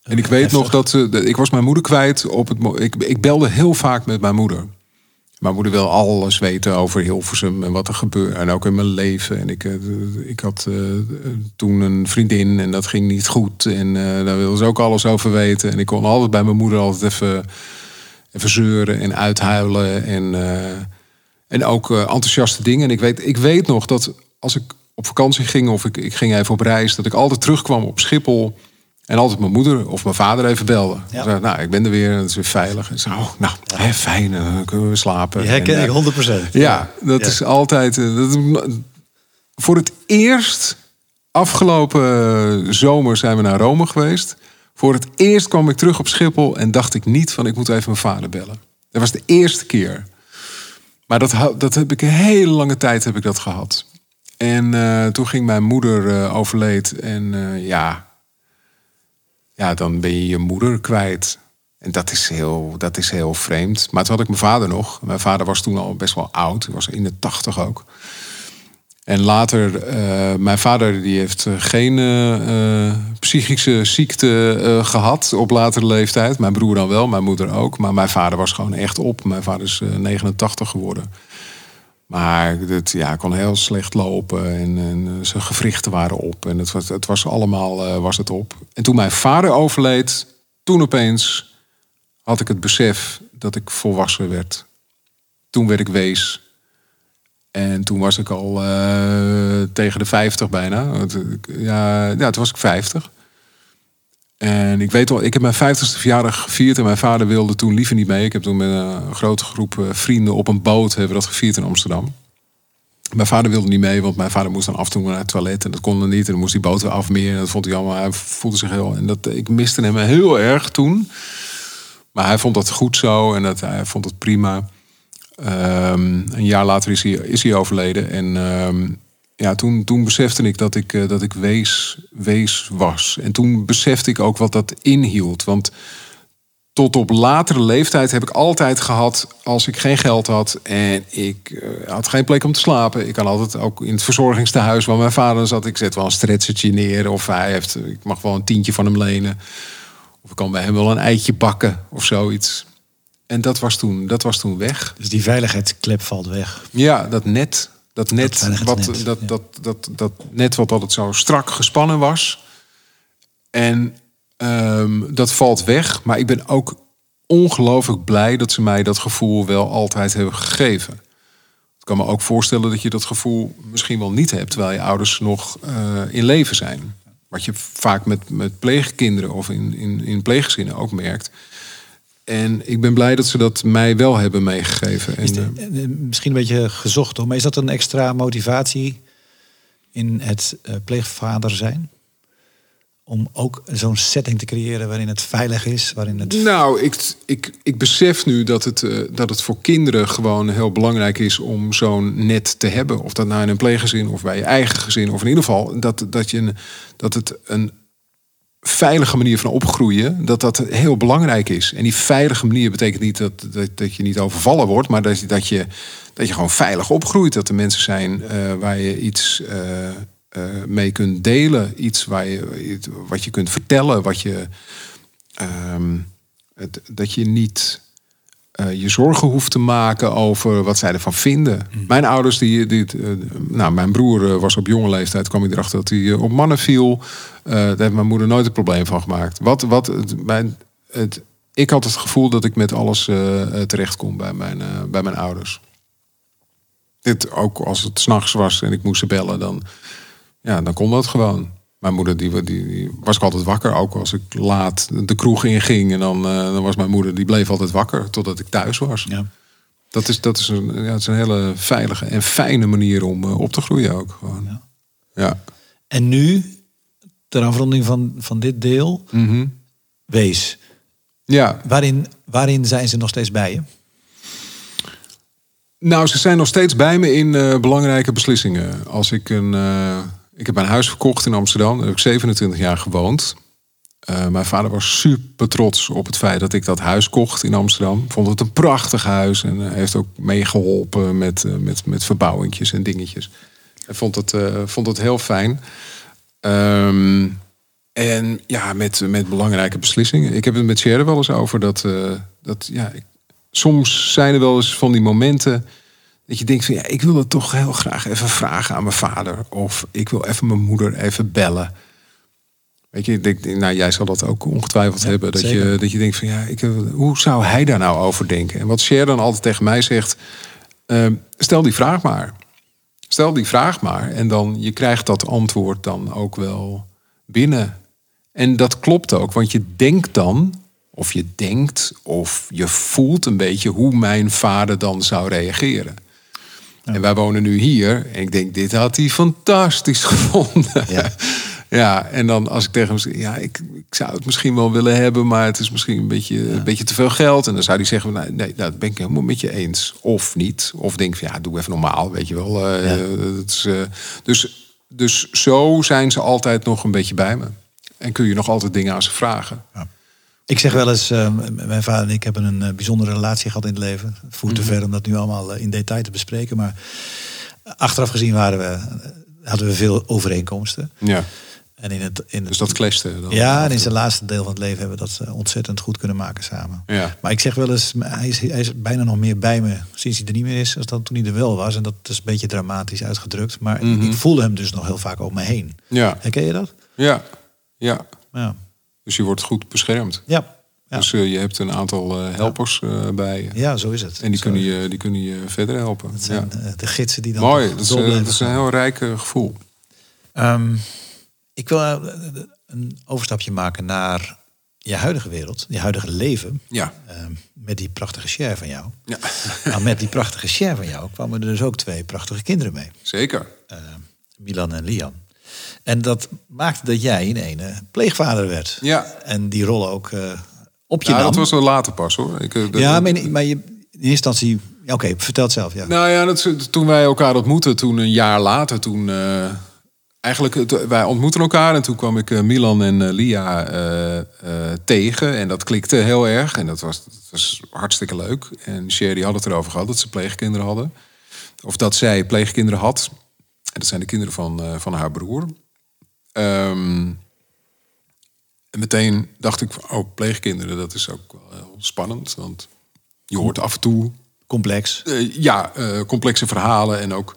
En ik weet Heftig. nog dat ze, de- ik was mijn moeder kwijt op het. Ik, ik belde heel vaak met mijn moeder. Mijn moeder wil alles weten over Hilversum en wat er gebeurt. En ook in mijn leven. En ik, eh, ik had eh, toen een vriendin en dat ging niet goed. En eh, daar wilde ze ook alles over weten. En ik kon altijd bij mijn moeder altijd even, even zeuren en uithuilen. En, eh, en ook eh, enthousiaste dingen. En ik weet, ik weet nog dat als ik op vakantie ging of ik, ik ging even op reis, dat ik altijd terugkwam op Schiphol. En altijd mijn moeder of mijn vader even belde. Ja. Zei, nou, ik ben er weer en het is weer veilig. En zo, oh, nou, hè, fijn, eh, dan kunnen we slapen. Die herken En, ik eh, 100%. ja, dat Ja. is altijd. eh, Dat voor het eerst, afgelopen zomer zijn we naar Rome geweest. Voor het eerst kwam ik terug op Schiphol en dacht ik niet van ik moet even mijn vader bellen. Dat was de eerste keer. Maar dat, dat heb ik een hele lange tijd heb ik dat gehad. En eh, toen ging mijn moeder eh, overleed. En eh, ja, ja, dan ben je je moeder kwijt. En dat is, heel, dat is heel vreemd. Maar toen had ik mijn vader nog. Mijn vader was toen al best wel oud. Hij was in de tachtig ook. En later, eh, mijn vader die heeft eh, geen eh, psychische ziekte eh, gehad op latere leeftijd. Mijn broer dan wel, mijn moeder ook. Maar mijn vader was gewoon echt op. Mijn vader is eh, 89 geworden. Maar het ja, kon heel slecht lopen en, en zijn gewrichten waren op. En het was, het was allemaal was het op. En toen mijn vader overleed, toen opeens had ik het besef dat ik volwassen werd. Toen werd ik wees. En toen was ik al eh, tegen de 50 bijna. Ik- Ja, ja, toen was ik 50. En ik weet wel, ik heb mijn 50ste verjaardag gevierd en mijn vader wilde toen liever niet mee. Ik heb toen met een grote groep eh, vrienden op een boot hebben dat gevierd in Amsterdam. Mijn vader wilde niet mee, want mijn vader moest dan af en toe naar het toilet en dat kon dan niet. En dan moest die boot weer afmeren en dat vond hij allemaal. Hij voelde zich heel. En dat, ik miste hem heel erg toen. Maar hij vond dat goed zo en dat, hij vond het prima. Ehm, een jaar later is hij, is hij overleden. En ehm, ja, toen, toen besefte ik dat ik, eh, dat ik wees, wees was. En toen besefte ik ook wat dat inhield. Want tot op latere leeftijd heb ik altijd gehad... als ik geen geld had en ik eh, had geen plek om te slapen... ik kan altijd ook in het verzorgingstehuis waar mijn vader zat... ik zet wel een stretchertje neer of hij heeft... ik mag wel een tientje van hem lenen. Of ik kan bij hem wel een eitje bakken of zoiets. En dat was toen, dat was toen weg. Dus die veiligheidsklep valt weg. Ja, dat net. Dat net, wat, dat, ja. dat, dat, dat net wat altijd zo strak gespannen was. En ehm, dat valt weg. Maar ik ben ook ongelooflijk blij dat ze mij dat gevoel wel altijd hebben gegeven. Ik kan me ook voorstellen dat je dat gevoel misschien wel niet hebt... terwijl je ouders nog eh, in leven zijn. Wat je vaak met, met pleegkinderen of in, in, in pleeggezinnen ook merkt. En ik ben blij dat ze dat mij wel hebben meegegeven. En, eh, eh, misschien een beetje gezocht hoor, maar is dat een extra motivatie in het eh, pleegvader zijn? Om ook zo'n setting te creëren waarin het veilig is, waarin het. Nou, ik, ik, ik besef nu dat het, dat het voor kinderen gewoon heel belangrijk is om zo'n net te hebben. Of dat nou in een pleeggezin of bij je eigen gezin. Of in ieder geval dat, dat, je, een- dat het een veilige manier van opgroeien, dat dat heel belangrijk is. En die veilige manier betekent niet dat, dat, dat je niet overvallen wordt, maar dat, dat, je, dat je gewoon veilig opgroeit. Dat er mensen zijn eh, waar je iets eh, eh, mee kunt delen. Iets waar je, wat je kunt vertellen, wat je, ehm, dat je niet eh, je zorgen hoeft te maken over wat zij ervan vinden. Mijn ouders, die, die, eh, nou, mijn broer eh, was op jonge leeftijd, kwam hij erachter dat hij op mannen viel. Daar heeft mijn moeder nooit een probleem van gemaakt. Wat, wat, het, mijn, het, ik had het gevoel dat ik met alles terecht kon bij mijn, bij mijn ouders. Dit ook als het s'nachts was en ik moest ze bellen, dan, ja, dan kon dat gewoon. Mijn moeder die, die, die was ik altijd wakker, ook als ik laat de kroeg inging. En dan, eh, dan was mijn moeder, die bleef altijd wakker totdat ik thuis was. Ja. Dat is, dat is, een, ja, is een hele veilige en fijne manier om eh, op te groeien ook. Gewoon. Ja. Ja. En nu, ter afronding van, van dit deel, Mhm. wees. ja. Waarin, waarin zijn ze nog steeds bij je? Nou, ze zijn nog steeds bij me in eh, belangrijke beslissingen. Als ik een. Eh, ik heb mijn huis verkocht in Amsterdam. Daar heb ik 27 jaar gewoond. Eh, mijn vader was super trots op het feit dat ik dat huis kocht in Amsterdam. Vond het een prachtig huis en hij heeft ook meegeholpen met, eh, met, met verbouwingjes en dingetjes. Hij vond het, eh, vond het heel fijn. Ehm, en ja, met, met belangrijke beslissingen. Ik heb het met Sherry wel eens over dat, eh, dat ja, ik, soms zijn er wel eens van die momenten dat je denkt van ja, ik wil het toch heel graag even vragen aan mijn vader. Of ik wil even mijn moeder even bellen. Weet je, denk, nou, jij zal dat ook ongetwijfeld Ja, hebben. Dat je, dat je denkt van ja, ik, eh, hoe zou hij daar nou over denken? En wat Cher dan altijd tegen mij zegt, eh, stel die vraag maar. Stel die vraag maar. En dan je krijgt dat antwoord dan ook wel binnen. En dat klopt ook, want je denkt dan, of je denkt, of je voelt een beetje hoe mijn vader dan zou reageren. En wij wonen nu hier. En ik denk, dit had hij fantastisch gevonden. Ja. Ja, en dan als ik tegen hem zeg, ja, ik, ik zou het misschien wel willen hebben, maar het is misschien een beetje, een beetje te veel geld. En dan zou hij zeggen, nou, nee, nou, dat ben ik helemaal met je eens. Of niet. Of denk van, ja, doe even normaal, weet je wel. Eh, dat is, eh, dus, dus zo zijn ze altijd nog een beetje bij me. En kun je nog altijd dingen aan ze vragen. Ik zeg wel eens, eh, m- mijn vader en ik hebben een eh, bijzondere relatie gehad in het leven. Het voert te Mhm. ver om dat nu allemaal eh, in detail te bespreken. Maar achteraf gezien waren we, eh, hadden we veel overeenkomsten. Ja, En in het, in het, dus dat clashte dan. ja, en in zijn laatste deel van het leven hebben we dat ontzettend goed kunnen maken samen. Ja. Maar ik zeg wel eens, hij is, hij is bijna nog meer bij me sinds hij er niet meer is, als dat toen hij er wel was. En dat is een beetje dramatisch uitgedrukt. Maar ik- Mhm. ik voelde hem dus nog heel vaak om me heen. Ja, Herken je dat? ja, ja. Ja. Dus je wordt goed beschermd. Ja, ja. Dus eh, je hebt een aantal eh, helpers eh, bij je. ja zo is het. En die Zo kunnen, je, die kunnen je verder helpen. Dat zijn ja. de gidsen die dan Mooi, dat is, dat is een heel rijk gevoel. Ehm, ik wil een overstapje maken naar je huidige wereld, je huidige leven. Ja. Ehm, met die prachtige share van jou. ja, Maar met die prachtige share van jou kwamen er dus ook twee prachtige kinderen mee. zeker. Eh, Milan en Lian. En dat maakte dat jij in ene pleegvader werd. Ja. En die rol ook eh, op je Ja, nam. dat was wel later pas hoor. Ik, eh, ja, maar, in, maar je, in eerste instantie... ja, Oké, vertel het zelf. Ja. Nou ja, dat, toen wij elkaar ontmoetten, toen een jaar later, toen... eh, eigenlijk, wij ontmoetten elkaar en toen kwam ik Milan en Lia tegen. En dat klikte heel erg en dat was, dat was hartstikke leuk. En Sherry had het erover gehad dat ze pleegkinderen hadden. Of dat zij pleegkinderen had. En dat zijn de kinderen van, eh, van haar broer. Ehm, en meteen dacht ik, van, oh, pleegkinderen, dat is ook wel spannend. Want je hoort af en toe Complex. eh, ja, eh, complexe verhalen en ook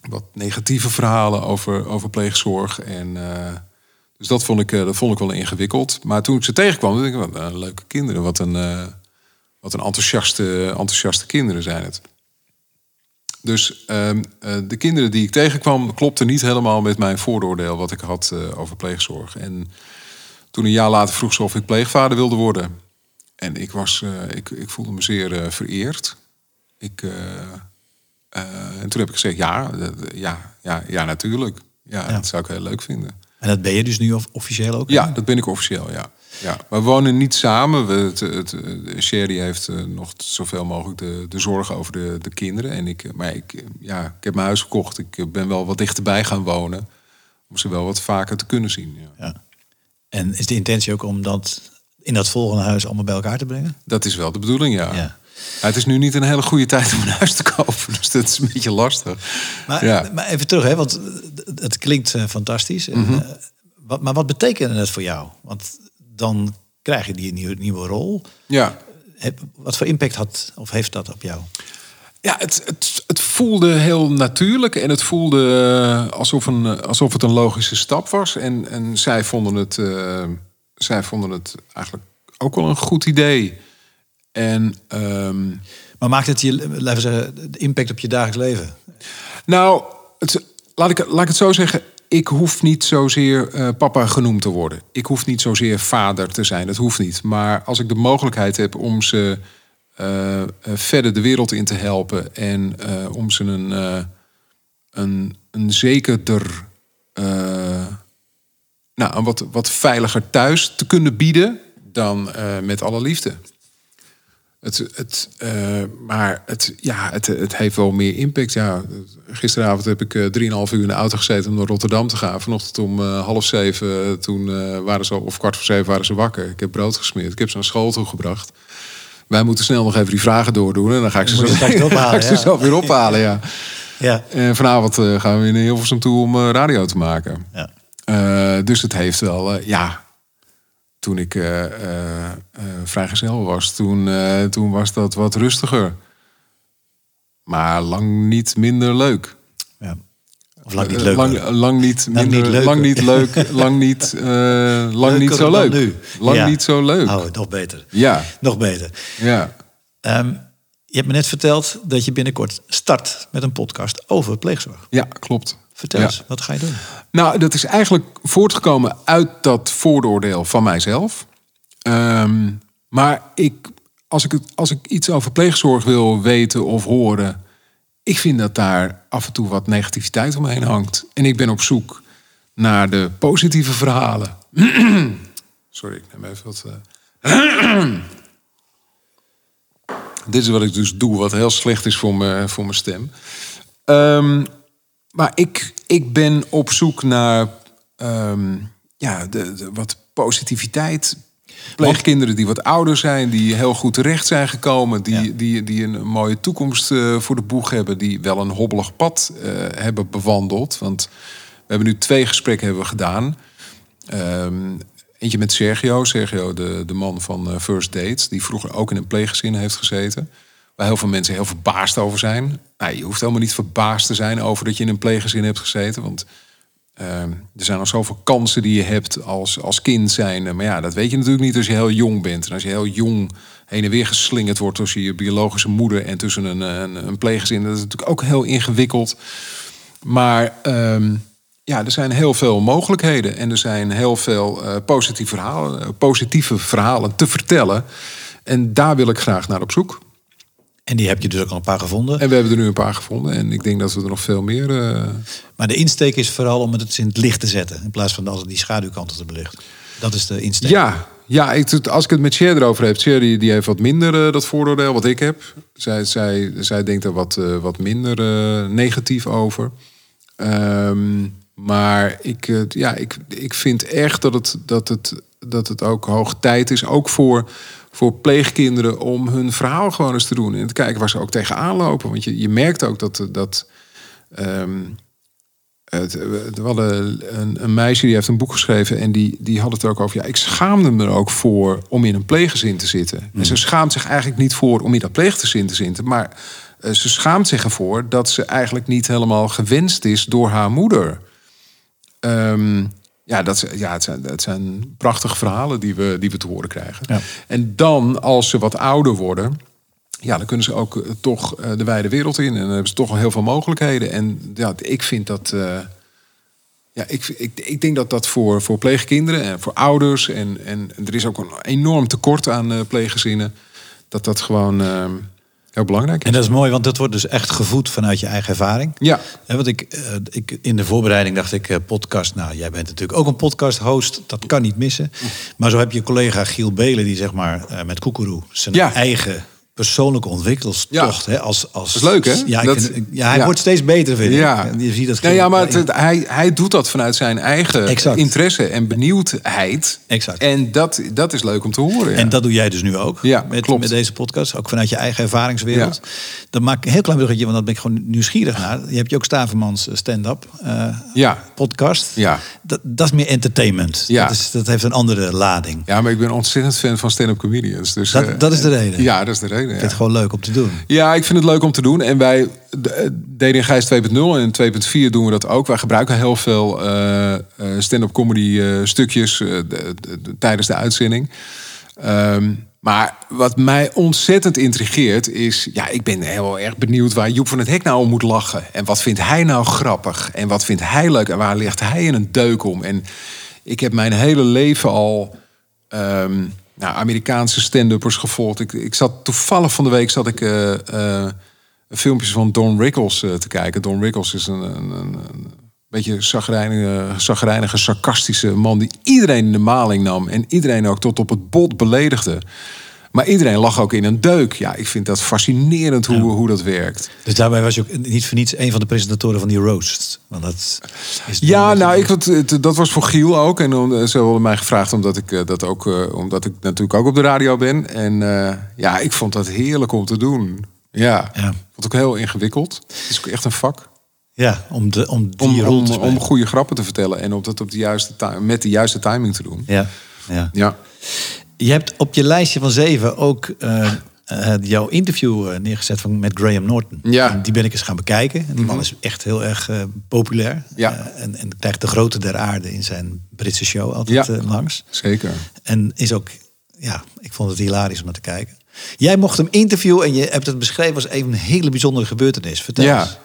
wat negatieve verhalen over, over pleegzorg. En, dus dat vond, ik, dat vond ik wel ingewikkeld. Maar toen ik ze tegenkwam, dacht ik, wat leuke kinderen. Wat een, wat een enthousiaste, enthousiaste kinderen zijn het. Dus ehm, eh, de kinderen die ik tegenkwam, klopten niet helemaal met mijn vooroordeel wat ik had eh, over pleegzorg. En toen een jaar later vroeg ze of ik pleegvader wilde worden. En ik, was, eh, ik, ik voelde me zeer vereerd. Ik, en toen heb ik gezegd, ja, ja, ja, ja natuurlijk. Ja, Ja. dat zou ik heel leuk vinden. En dat ben je dus nu of- officieel ook? Ja, dat ben ik officieel, ja. Ja. We wonen niet samen. We, het, het, eh, Sherry heeft eh, nog zoveel mogelijk de, de zorg over de, de kinderen. En ik, eh, maar ik, ja, ik heb mijn huis verkocht. Ik ben wel wat dichterbij gaan wonen. Om ze wel wat vaker te kunnen zien. Ja. Ja. En is de intentie ook om dat in dat volgende huis allemaal bij elkaar te brengen? Dat is wel de bedoeling, ja. Ja. Ja, het is nu niet een hele goede tijd om een huis te kopen. Dus dat is een beetje lastig. Maar, ja. maar even terug, hè, want het- klinkt fantastisch. En, Mhm. wat, maar wat betekende het voor jou? Want dan krijg je die nieuwe, nieuwe rol. ja. wat voor impact had of heeft dat op jou? Ja, het, het, het voelde heel natuurlijk en het voelde eh, alsof, een, alsof het een logische stap was. En, en zij, vonden het, eh, zij vonden het eigenlijk ook wel een goed idee. En ehm, Maar maakt het je, laten we zeggen, de impact op je dagelijks leven? nou, het, laat, ik, laat ik het zo zeggen. Ik hoef niet zozeer eh, papa genoemd te worden. Ik hoef niet zozeer vader te zijn. Dat hoeft niet. Maar als ik de mogelijkheid heb om ze eh, eh, verder de wereld in te helpen en om ze een, een, een zekerder, nou, een wat, wat veiliger thuis te kunnen bieden, dan met alle liefde. Het, het, eh, maar het, ja, het, het heeft wel meer impact. Ja, gisteravond heb ik eh, drieënhalf uur in de auto gezeten om naar Rotterdam te gaan. Vanochtend om eh, half zeven, toen waren ze, al- of kwart voor zeven waren ze wakker. Ik heb brood gesmeerd. Ik heb ze naar school toe gebracht. Wij moeten snel nog even die vragen doordoen. En dan ga ik ze, zo, weer ophalen, ik ze ja. zo weer ophalen. Ja. Ja. En vanavond gaan we weer naar Hilversum toe om radio te maken. ja. Dus het heeft wel, ja. Toen ik eh, eh, vrijgezel was, toen, toen was dat wat rustiger. Maar lang niet minder leuk. ja. Of lang niet leuk. Lang, lang niet Lang minder, niet lang niet leuk. lang niet, lang niet zo leuk. nu. Lang Ja. niet zo leuk. Oh, nog beter. Ja, Nog beter. ja. Ehm, je hebt me net verteld dat je binnenkort start met een podcast over pleegzorg. ja, klopt. Vertel Ja. eens, wat ga je doen? Nou, dat is eigenlijk voortgekomen uit dat vooroordeel van mijzelf. Ehm, maar ik, als, ik, het- als ik iets over pleegzorg wil weten of horen, ik vind dat daar af en toe wat negativiteit omheen hangt. En ik ben op zoek naar de positieve verhalen. Sorry, ik neem even wat. eh. Dit is wat ik dus doe, wat heel slecht is voor mijn, voor mijn stem. Ehm, maar ik, ik ben op zoek naar ehm, ja, de, de, wat positiviteit. Pleegkinderen die wat ouder zijn, die heel goed terecht zijn gekomen, die, Ja. die, die een mooie toekomst eh, voor de boeg hebben, die wel een hobbelig pad eh, hebben bewandeld. Want we hebben nu twee gesprekken hebben we gedaan. Ehm, eentje met Sergio, Sergio de, de man van eh, First Dates, die vroeger ook in een pleeggezin heeft gezeten. Waar heel veel mensen heel verbaasd over zijn. Nou, je hoeft helemaal niet verbaasd te zijn over dat je in een pleeggezin hebt gezeten. Want ehm, er zijn al zoveel kansen die je hebt als, als kind zijn. Maar ja, dat weet je natuurlijk niet als je heel jong bent. En als je heel jong heen en weer geslingerd wordt tussen je biologische moeder en tussen een, een, een pleeggezin. Dat is natuurlijk ook heel ingewikkeld. Maar ehm, ja, er zijn heel veel mogelijkheden. En er zijn heel veel eh, positieve, verhalen, eh, positieve verhalen te vertellen. En daar wil ik graag naar op zoek. En die heb je dus ook al een paar gevonden. En we hebben er nu een paar gevonden. En ik denk dat we er nog veel meer. eh, Maar de insteek is vooral om het in het licht te zetten. In plaats van altijd die schaduwkanten te belichten. Dat is de insteek. Ja, ja ik, als ik het met Cher erover heb. Cher die, die heeft wat minder eh, dat vooroordeel wat ik heb. Zij, zij, zij denkt er wat, eh, wat minder negatief over. Ehm, maar ik, ja, ik, ik vind echt dat het, dat, het, dat het ook hoog tijd is. Ook voor, voor pleegkinderen om hun verhaal gewoon eens te doen. En te kijken waar ze ook tegenaan lopen. Want je, je merkt ook dat... dat ehm, het, we hadden een, een meisje die heeft een boek geschreven en die, die had het er ook over. Ja, ik schaamde me er ook voor om in een pleeggezin te zitten. En ze schaamt zich eigenlijk niet voor om in dat pleeggezin te zitten, maar eh, ze schaamt zich ervoor dat ze eigenlijk niet helemaal gewenst is door haar moeder. Ehm, ja, dat, ja het, zijn, het zijn prachtige verhalen die we, die we te horen krijgen. Ja. En dan, als ze wat ouder worden, ja, dan kunnen ze ook eh, toch eh, de wijde wereld in. En dan hebben ze toch al heel veel mogelijkheden. En ja, ik vind dat. eh, ja, ik, ik, ik denk dat dat voor, voor pleegkinderen en voor ouders. En, en, en er is ook een enorm tekort aan eh, pleeggezinnen. Dat dat gewoon eh, heel belangrijk is. En dat is mooi, want dat wordt dus echt gevoed vanuit je eigen ervaring. Ja, Ja, want ik, eh, ik, in de voorbereiding dacht ik, eh, podcast. Nou, jij bent natuurlijk ook een podcast-host. Dat kan niet missen. Maar zo heb je collega Giel Belen, die zeg maar eh, met Koekeroe zijn Ja. eigen persoonlijke ontwikkelstocht. Hè, als, als, Dat is leuk, hè? Ja, Dat- ja hij ja. wordt steeds beter, vind ik. Ja. Je ziet dat Ja, ja maar het- het- hij, hij doet dat vanuit zijn eigen Exact. interesse en benieuwdheid. Exact. En dat, dat is leuk om te horen. En dat doe jij dus nu ook. Ja, met, klopt. met deze podcast. Ook vanuit je eigen ervaringswereld. Dan maak ik een heel klein bruggetje, want dat ben ik gewoon nieuwsgierig naar. Je hebt je ook Stavermans stand-up eh, podcast. Ja. Dat, dat is meer entertainment. Ja. Dat, is, dat heeft een andere lading. ja, maar ik ben ontzettend fan van stand-up comedians. Dus, Dat- eh, dat is de reden? Ja, dat is de reden. Ik vind het gewoon leuk om te doen. Ja, ik vind het leuk om te doen. En wij deden in Gijs 2.0 en in 2.4 doen we dat ook. Wij gebruiken heel veel eh, eh, stand-up comedy eh, stukjes de- tijdens de uitzending. Ehm, maar wat mij ontzettend intrigeert is... Ja, ik ben heel erg benieuwd waar Joep van het Hek nou om moet lachen. En wat vindt hij nou grappig? En wat vindt hij leuk? En waar ligt hij in een deuk om? En ik heb mijn hele leven al... ehm, nou, Amerikaanse stand-uppers gevolgd. Ik, ik zat toevallig van de week zat ik eh, eh, filmpjes van Don Rickles eh, te kijken. Don Rickles is een, een, een, een beetje zagrijnige, zagrijnige, sarcastische man die iedereen in de maling nam en iedereen ook tot op het bot beledigde. Maar iedereen lag ook in een deuk. Ja, ik vind dat fascinerend hoe, hoe dat werkt. Dus daarbij was je ook niet voor niets een van de presentatoren van die roast. Want dat is Ja, nou, ik, dat was voor Giel ook. En om, ze hadden mij gevraagd omdat ik eh, dat ook, eh, omdat ik natuurlijk ook op de radio ben. En eh, ja, ik vond dat heerlijk om te doen. Ja, Ja. vond ook heel ingewikkeld. Het is ook echt een vak. Ja, om, de, om die Om, rol om, goede grappen te vertellen en om dat op de juiste met de juiste timing te doen. Ja, ja. Ja. Je hebt op je lijstje van zeven ook eh, eh, jouw interview eh, neergezet van, met Graham Norton. Ja. En die ben ik eens gaan bekijken. En die man is echt heel erg populair. Ja. En, en krijgt de grote der aarde in zijn Britse show altijd Ja. langs. Zeker. En is ook, ja, ik vond het hilarisch om naar te kijken. Jij mocht hem interviewen en je hebt het beschreven als even een hele bijzondere gebeurtenis. Vertel Ja. eens.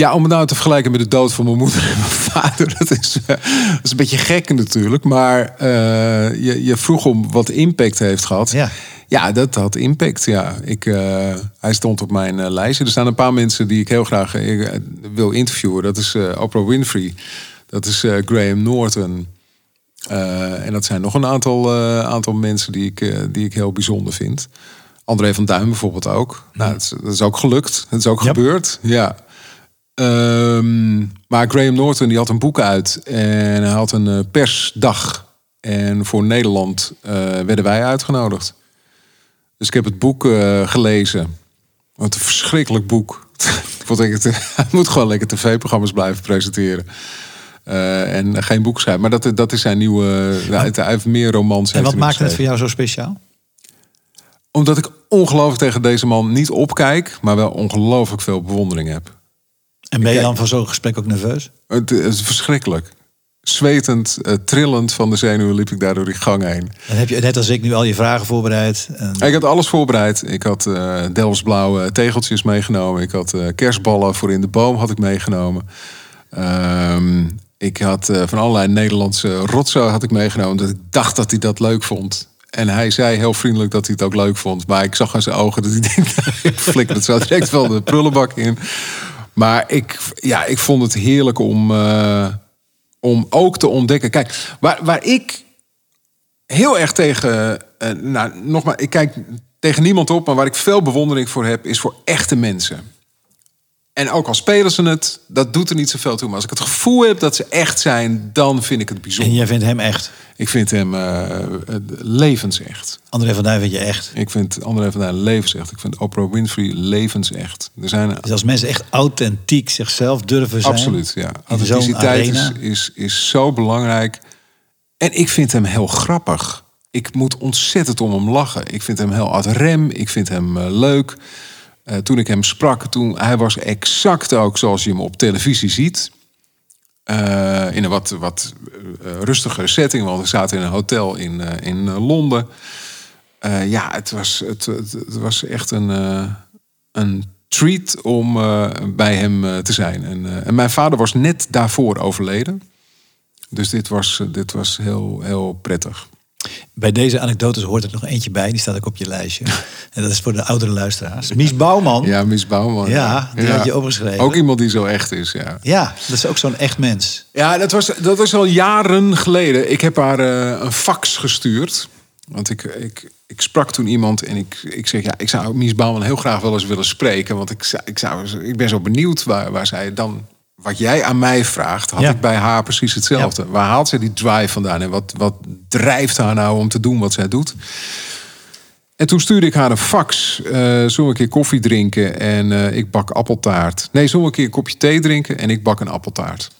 Ja, om het nou te vergelijken met de dood van mijn moeder en mijn vader. Dat is, eh, dat is een beetje gek natuurlijk. Maar eh, je, je vroeg om wat impact heeft gehad. Ja. Ja, dat had impact. Ja. Ik, eh, hij stond op mijn eh, lijstje. Er staan een paar mensen die ik heel graag wil interviewen. Dat is Oprah Winfrey. Dat is Graham Norton. En dat zijn nog een aantal, aantal mensen die ik, die ik heel bijzonder vind. André van Duin bijvoorbeeld ook. Nou, dat, is, dat is ook gelukt. Het is ook gebeurd. Ja. Ehm, maar Graham Norton die had een boek uit en hij had een eh, persdag. En voor Nederland eh, werden wij uitgenodigd. Dus ik heb het boek eh, gelezen. Wat een verschrikkelijk boek. Ik Hij moet gewoon lekker tv-programma's blijven presenteren. En geen boek schrijven. Maar dat, dat is zijn nieuwe... hij heeft meer romans. En wat maakte het voor jou zo speciaal? Omdat ik ongelooflijk tegen deze man niet opkijk... maar wel ongelooflijk veel bewondering heb. En ben je dan van zo'n gesprek ook nerveus? Het is verschrikkelijk. Zwetend, eh, trillend van de zenuwen liep ik daar door die gang heen. Dan heb je net als ik nu al je vragen voorbereid. En, Ik had alles voorbereid. Ik had eh Delftsblauwe tegeltjes meegenomen. Ik had eh, kerstballen voor in de boom had ik meegenomen. Ehm, ik had van allerlei Nederlandse rotzooi had ik meegenomen. Dat ik dacht dat hij dat leuk vond. En hij zei heel vriendelijk dat hij het ook leuk vond. Maar ik zag aan zijn ogen dat hij denkt... nou, ik flikker het zo direct wel de prullenbak in. Maar ik, ja, ik vond het heerlijk om, eh, om ook te ontdekken. Kijk, waar, waar ik heel erg tegen. eh, nou, nogmaals, ik kijk tegen niemand op, maar waar ik veel bewondering voor heb, is voor echte mensen. En ook al spelen ze het, dat doet er niet zoveel toe. Maar als ik het gevoel heb dat ze echt zijn, dan vind ik het en bijzonder. jij vindt hem echt. Ik vind hem eh, levensecht. André van Duin vind je echt. Ik vind André van Duin levensecht. Ik vind Oprah Winfrey levensecht. Er zijn Dus als mensen echt authentiek zichzelf durven zijn. Absoluut, ja. Authenticiteit is, is, is zo belangrijk. En ik vind hem heel grappig. Ik moet ontzettend om hem lachen. Ik vind hem heel ad rem. Ik vind hem eh, leuk. Eh, toen ik hem sprak, toen, hij was exact ook zoals je hem op televisie ziet. Eh, in een wat, wat eh, rustigere setting, want we zaten in een hotel in, in Londen. Ja, het was, het, het, het was echt een, een treat om bij hem te zijn. En, en mijn vader was net daarvoor overleden. Dus dit was, dit was heel, heel prettig. Bij deze anekdotes hoort er nog eentje bij. Die staat ook op je lijstje. en dat is voor de oudere luisteraars. Mies Bouwman. Ja, Miss Bouwman. Ja, die had je opgeschreven. Ook iemand die zo echt is, ja. Ja, dat is ook zo'n echt mens. Ja, dat was, dat was al jaren geleden. Ik heb haar eh, een fax gestuurd. Want ik, ik, ik sprak toen iemand en ik, ik zeg, ja, ik zou Mies Bouwman heel graag wel eens willen spreken. Want ik, ik, zou, ik ben zo benieuwd waar, waar zij dan, wat jij aan mij vraagt, had Ja. ik bij haar precies hetzelfde. Waar haalt zij die drive vandaan en wat, wat drijft haar nou om te doen wat zij doet? En toen stuurde ik haar een fax. eh zullen we een keer koffie drinken en eh, ik bak appeltaart. Nee, zullen we een keer een kopje thee drinken en ik bak een appeltaart.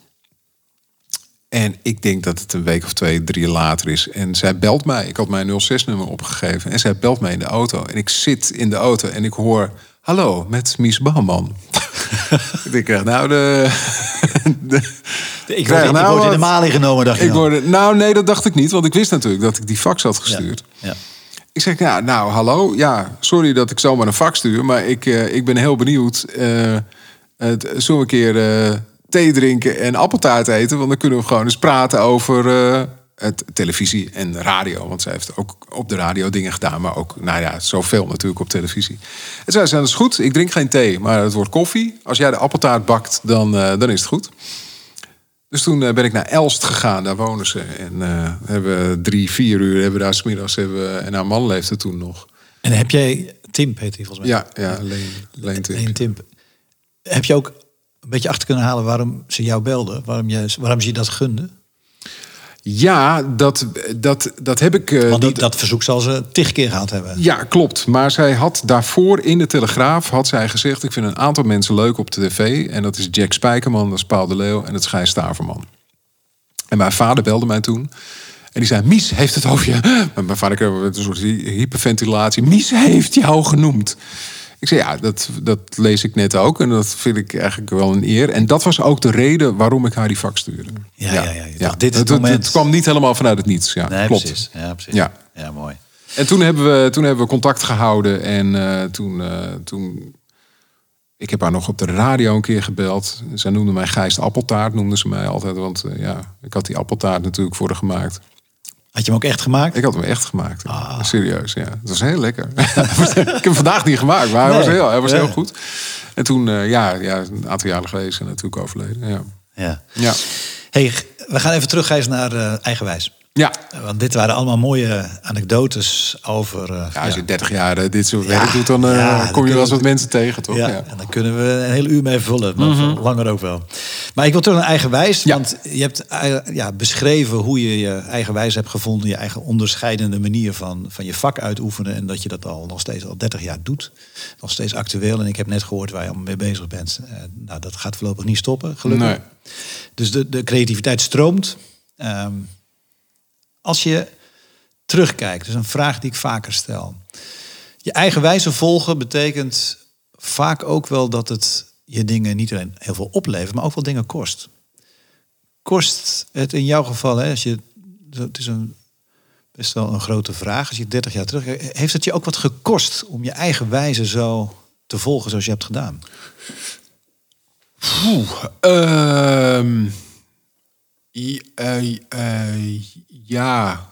En ik denk dat het een week of twee, drie later is. En zij belt mij. Ik had mijn 06-nummer opgegeven. En zij belt mij in de auto. En ik zit in de auto en ik hoor... Hallo, met Mies Bouwman. ik eh, nou, de... de Ik Krijg word, ik nou word in de maling genomen, dacht ik hoorde, nou, nee, dat dacht ik niet. Want ik wist natuurlijk dat ik die fax had gestuurd. Ja. Ik zeg, ja, nou, hallo. Ja, sorry dat ik zomaar een fax stuur. Maar ik, eh, ik ben heel benieuwd. eh het, zullen we een keer eh, thee drinken en appeltaart eten? Want dan kunnen we gewoon eens praten over het, televisie en radio. Want zij heeft ook op de radio dingen gedaan. Maar ook, nou ja, zoveel natuurlijk op televisie. En zij zei, dat is goed. Ik drink geen thee, maar het wordt koffie. Als jij de appeltaart bakt, dan, eh, dan is het goed. Dus toen eh, ben ik naar Elst gegaan, daar wonen ze. En eh, hebben drie, vier uur hebben we daar smiddags. Hebben, en haar man leefde toen nog. En heb jij... Tim heet hij volgens mij. Ja, ja, Leen, Leen Tink. Leen Timp. Heb je ook een beetje achter kunnen halen waarom ze jou belden? Waarom, je, waarom ze je dat gunde? Ja, dat, dat, dat heb ik. eh, Want dat- dat verzoek zal ze tig keer gehad hebben. Ja, klopt. Maar zij had daarvoor in de Telegraaf had zij gezegd... ik vind een aantal mensen leuk op de tv. En dat is Jack Spijkerman, dat is Paul de Leeuw en dat is Gijs Staverman. En mijn vader belde mij toen. En die zei, Mies heeft het over je... Maar mijn vader kreeg een soort hy- hyperventilatie. Mies heeft jou genoemd. Ik zei, ja, dat, dat lees ik net ook. En dat vind ik eigenlijk wel een eer. En dat was ook de reden waarom ik haar die vak stuurde. Ja, ja, ja. Dacht, dit is het het, moment. het kwam niet helemaal vanuit het niets. Ja, Nee, klopt. precies. Ja, precies. Ja. ja, mooi. En toen hebben we, toen hebben we contact gehouden. En eh, toen, eh, toen. Ik heb haar nog op de radio een keer gebeld. Zij noemde mij Gijs Appeltaart, noemde ze mij altijd. Want eh, ja, ik had die appeltaart natuurlijk voor haar gemaakt. Had je hem ook echt gemaakt? Ik had hem echt gemaakt. Ah. Serieus, ja. Het was heel lekker. ik heb hem vandaag niet gemaakt, maar hij was heel, hij was heel goed. En toen, eh, ja, ja, een aantal jaren geleden is hij natuurlijk overleden. Ja. Ja. Ja. Hey, we gaan even terug Gijs, naar eh, Eigenwijs. Ja. Want dit waren allemaal mooie anekdotes over... eh, ja, als je 30 jaar eh, dit soort Ja. werk doet, dan eh, Ja, dan kom je wel eens wat mensen tegen, toch? Ja, Ja. en dan kunnen we een hele uur mee vullen. Maar Mhm. langer ook wel. Maar ik wil terug naar eigenwijs. Ja. Want je hebt ja, beschreven hoe je je eigenwijs hebt gevonden. Je eigen onderscheidende manier van, van je vak uitoefenen. En dat je dat al nog steeds al 30 jaar doet. Nog steeds actueel. En ik heb net gehoord waar je allemaal mee bezig bent. Nou, dat gaat voorlopig niet stoppen, gelukkig. Nee. Dus de, de creativiteit stroomt. Ehm, als je terugkijkt, dus een vraag die ik vaker stel. Je eigen wijze volgen betekent vaak ook wel dat het je dingen niet alleen heel veel oplevert, maar ook wel dingen kost. Kost het in jouw geval, hè, als je, het is een, best wel een grote vraag, als je 30 jaar terug, heeft het je ook wat gekost om je eigen wijze zo te volgen zoals je hebt gedaan? Oeh, ehm, i- ja.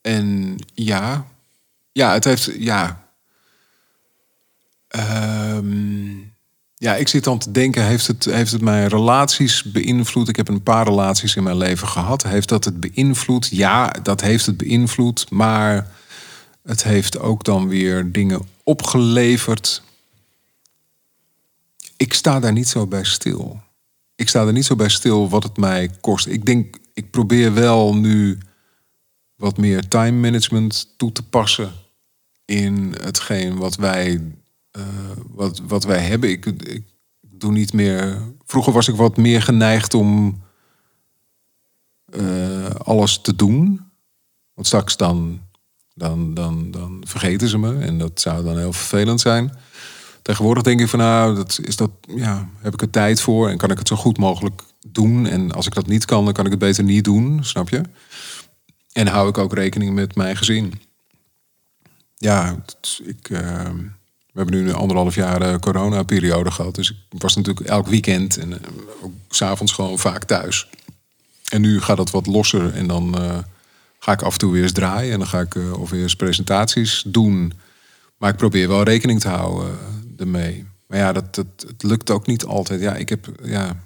En ja. Ja, het heeft. Ja. Ehm, ja, ik zit dan te denken: heeft het, heeft het mijn relaties beïnvloed? Ik heb een paar relaties in mijn leven gehad. Heeft dat het beïnvloed? Ja, dat heeft het beïnvloed. Maar het heeft ook dan weer dingen opgeleverd ik sta daar niet zo bij stil. Ik sta er niet zo bij stil wat het mij kost. Ik denk, ik probeer wel nu wat meer time management toe te passen in hetgeen wat wij, eh, wat, wat wij hebben. Ik, ik doe niet meer. Vroeger was ik wat meer geneigd om eh, alles te doen. Want straks dan, dan, dan, dan vergeten ze me. En dat zou dan heel vervelend zijn. Tegenwoordig denk ik van nou, dat is dat, ja, heb ik er tijd voor en kan ik het zo goed mogelijk doen. En als ik dat niet kan, dan kan ik het beter niet doen, snap je? En hou ik ook rekening met mijn gezin. Ja, ik, eh, we hebben nu een anderhalf jaar eh, corona-periode gehad. Dus ik was natuurlijk elk weekend en eh, ook s'avonds gewoon vaak thuis. En nu gaat dat wat losser en dan ga ik af en toe weer eens draaien. En dan ga ik of weer eens presentaties doen. Maar ik probeer wel rekening te houden ermee. Maar ja, dat, het lukt ook niet altijd. Ja, ik heb, ja,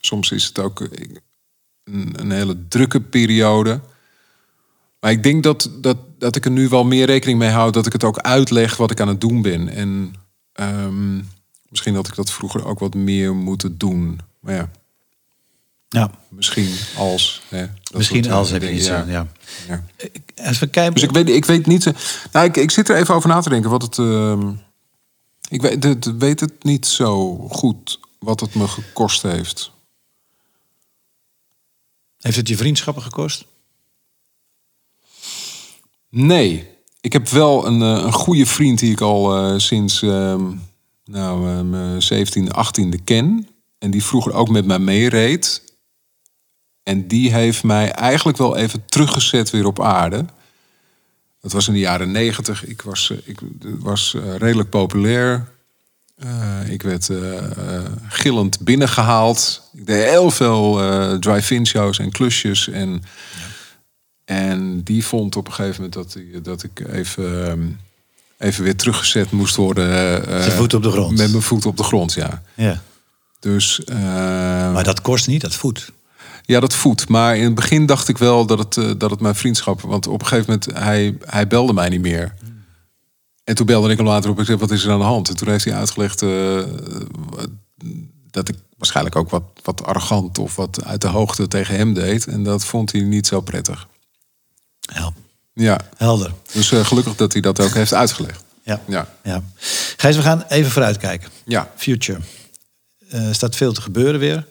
soms is het ook ik- een, een hele drukke periode. Maar ik denk dat, dat, dat ik er nu wel meer rekening mee hou. Dat ik het ook uitleg wat ik aan het doen ben. En ehm, misschien had ik dat vroeger ook wat meer moeten doen. Maar ja, Ja, misschien als. Hè, dat misschien als heb je dingen, iets. ja. Ja. Ja. Als we kijken. Dus ik weet, ik weet niet. eh, Nou, ik, ik zit er even over na te denken wat het. ehm, ik weet, het- weet het niet zo goed wat het me gekost heeft. Heeft het je vriendschappen gekost? Nee, ik heb wel een, eh, een goede vriend die ik al eh, sinds ehm, nou, mijn 17e, 18e ken. En die vroeger ook met mij meereed. En die heeft mij eigenlijk wel even teruggezet weer op aarde. Dat was in de jaren negentig. Ik was, eh, ik was redelijk populair. Eh, ik werd eh, eh, gillend binnengehaald. Ik deed heel veel drive-in shows en klusjes. En, en die vond op een gegeven moment dat, dat ik even, ehm, even weer teruggezet moest worden. je voet op de grond. Met mijn voet op de grond, ja. Ja. Dus Maar dat kost niet, dat voedt. ja, dat voedt. Maar in het begin dacht ik wel dat het, dat het mijn vriendschap... Want op een gegeven moment, hij, hij belde mij niet meer. En toen belde ik hem later op en zei, wat is er aan de hand? En toen heeft hij uitgelegd eh, dat ik waarschijnlijk ook wat, wat arrogant... of wat uit de hoogte tegen hem deed. En dat vond hij niet zo prettig. Ja. Ja, Helder. dus eh, gelukkig dat hij dat ook heeft uitgelegd. Ja. Ja, ja. Gijs, we gaan even vooruitkijken. ja. Future. Eh, Er staat veel te gebeuren weer.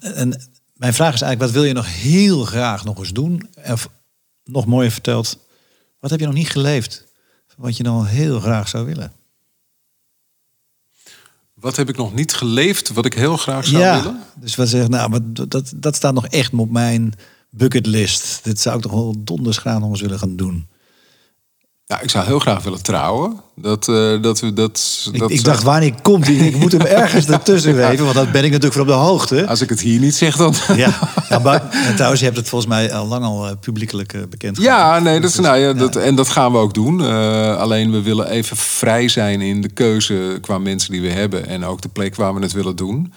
En mijn vraag is eigenlijk, wat wil je nog heel graag nog eens doen? Of nog mooier verteld, wat heb je nog niet geleefd? Wat je dan heel graag zou willen? Wat heb ik nog niet geleefd wat ik heel graag zou ja, willen? dus wat zeg, nou, maar dat- dat, dat staat nog echt op mijn bucketlist. Dit zou ik toch wel donders graag nog eens willen gaan doen. Ja, ik zou heel graag willen trouwen. Dat, eh, dat we dat. Ik, dat ik dacht, wanneer komt die? Ik moet hem ergens ertussen weten, want dat ben ik natuurlijk voor op de hoogte. Als ik het hier niet zeg, dan. Ja, ja maar, en trouwens, je hebt het volgens mij al lang al eh, publiekelijk eh, bekend Ja, nee, dat is, nou ja, ja. dat, en dat gaan we ook doen. Alleen we willen even vrij zijn in de keuze qua mensen die we hebben en ook de plek waar we het willen doen.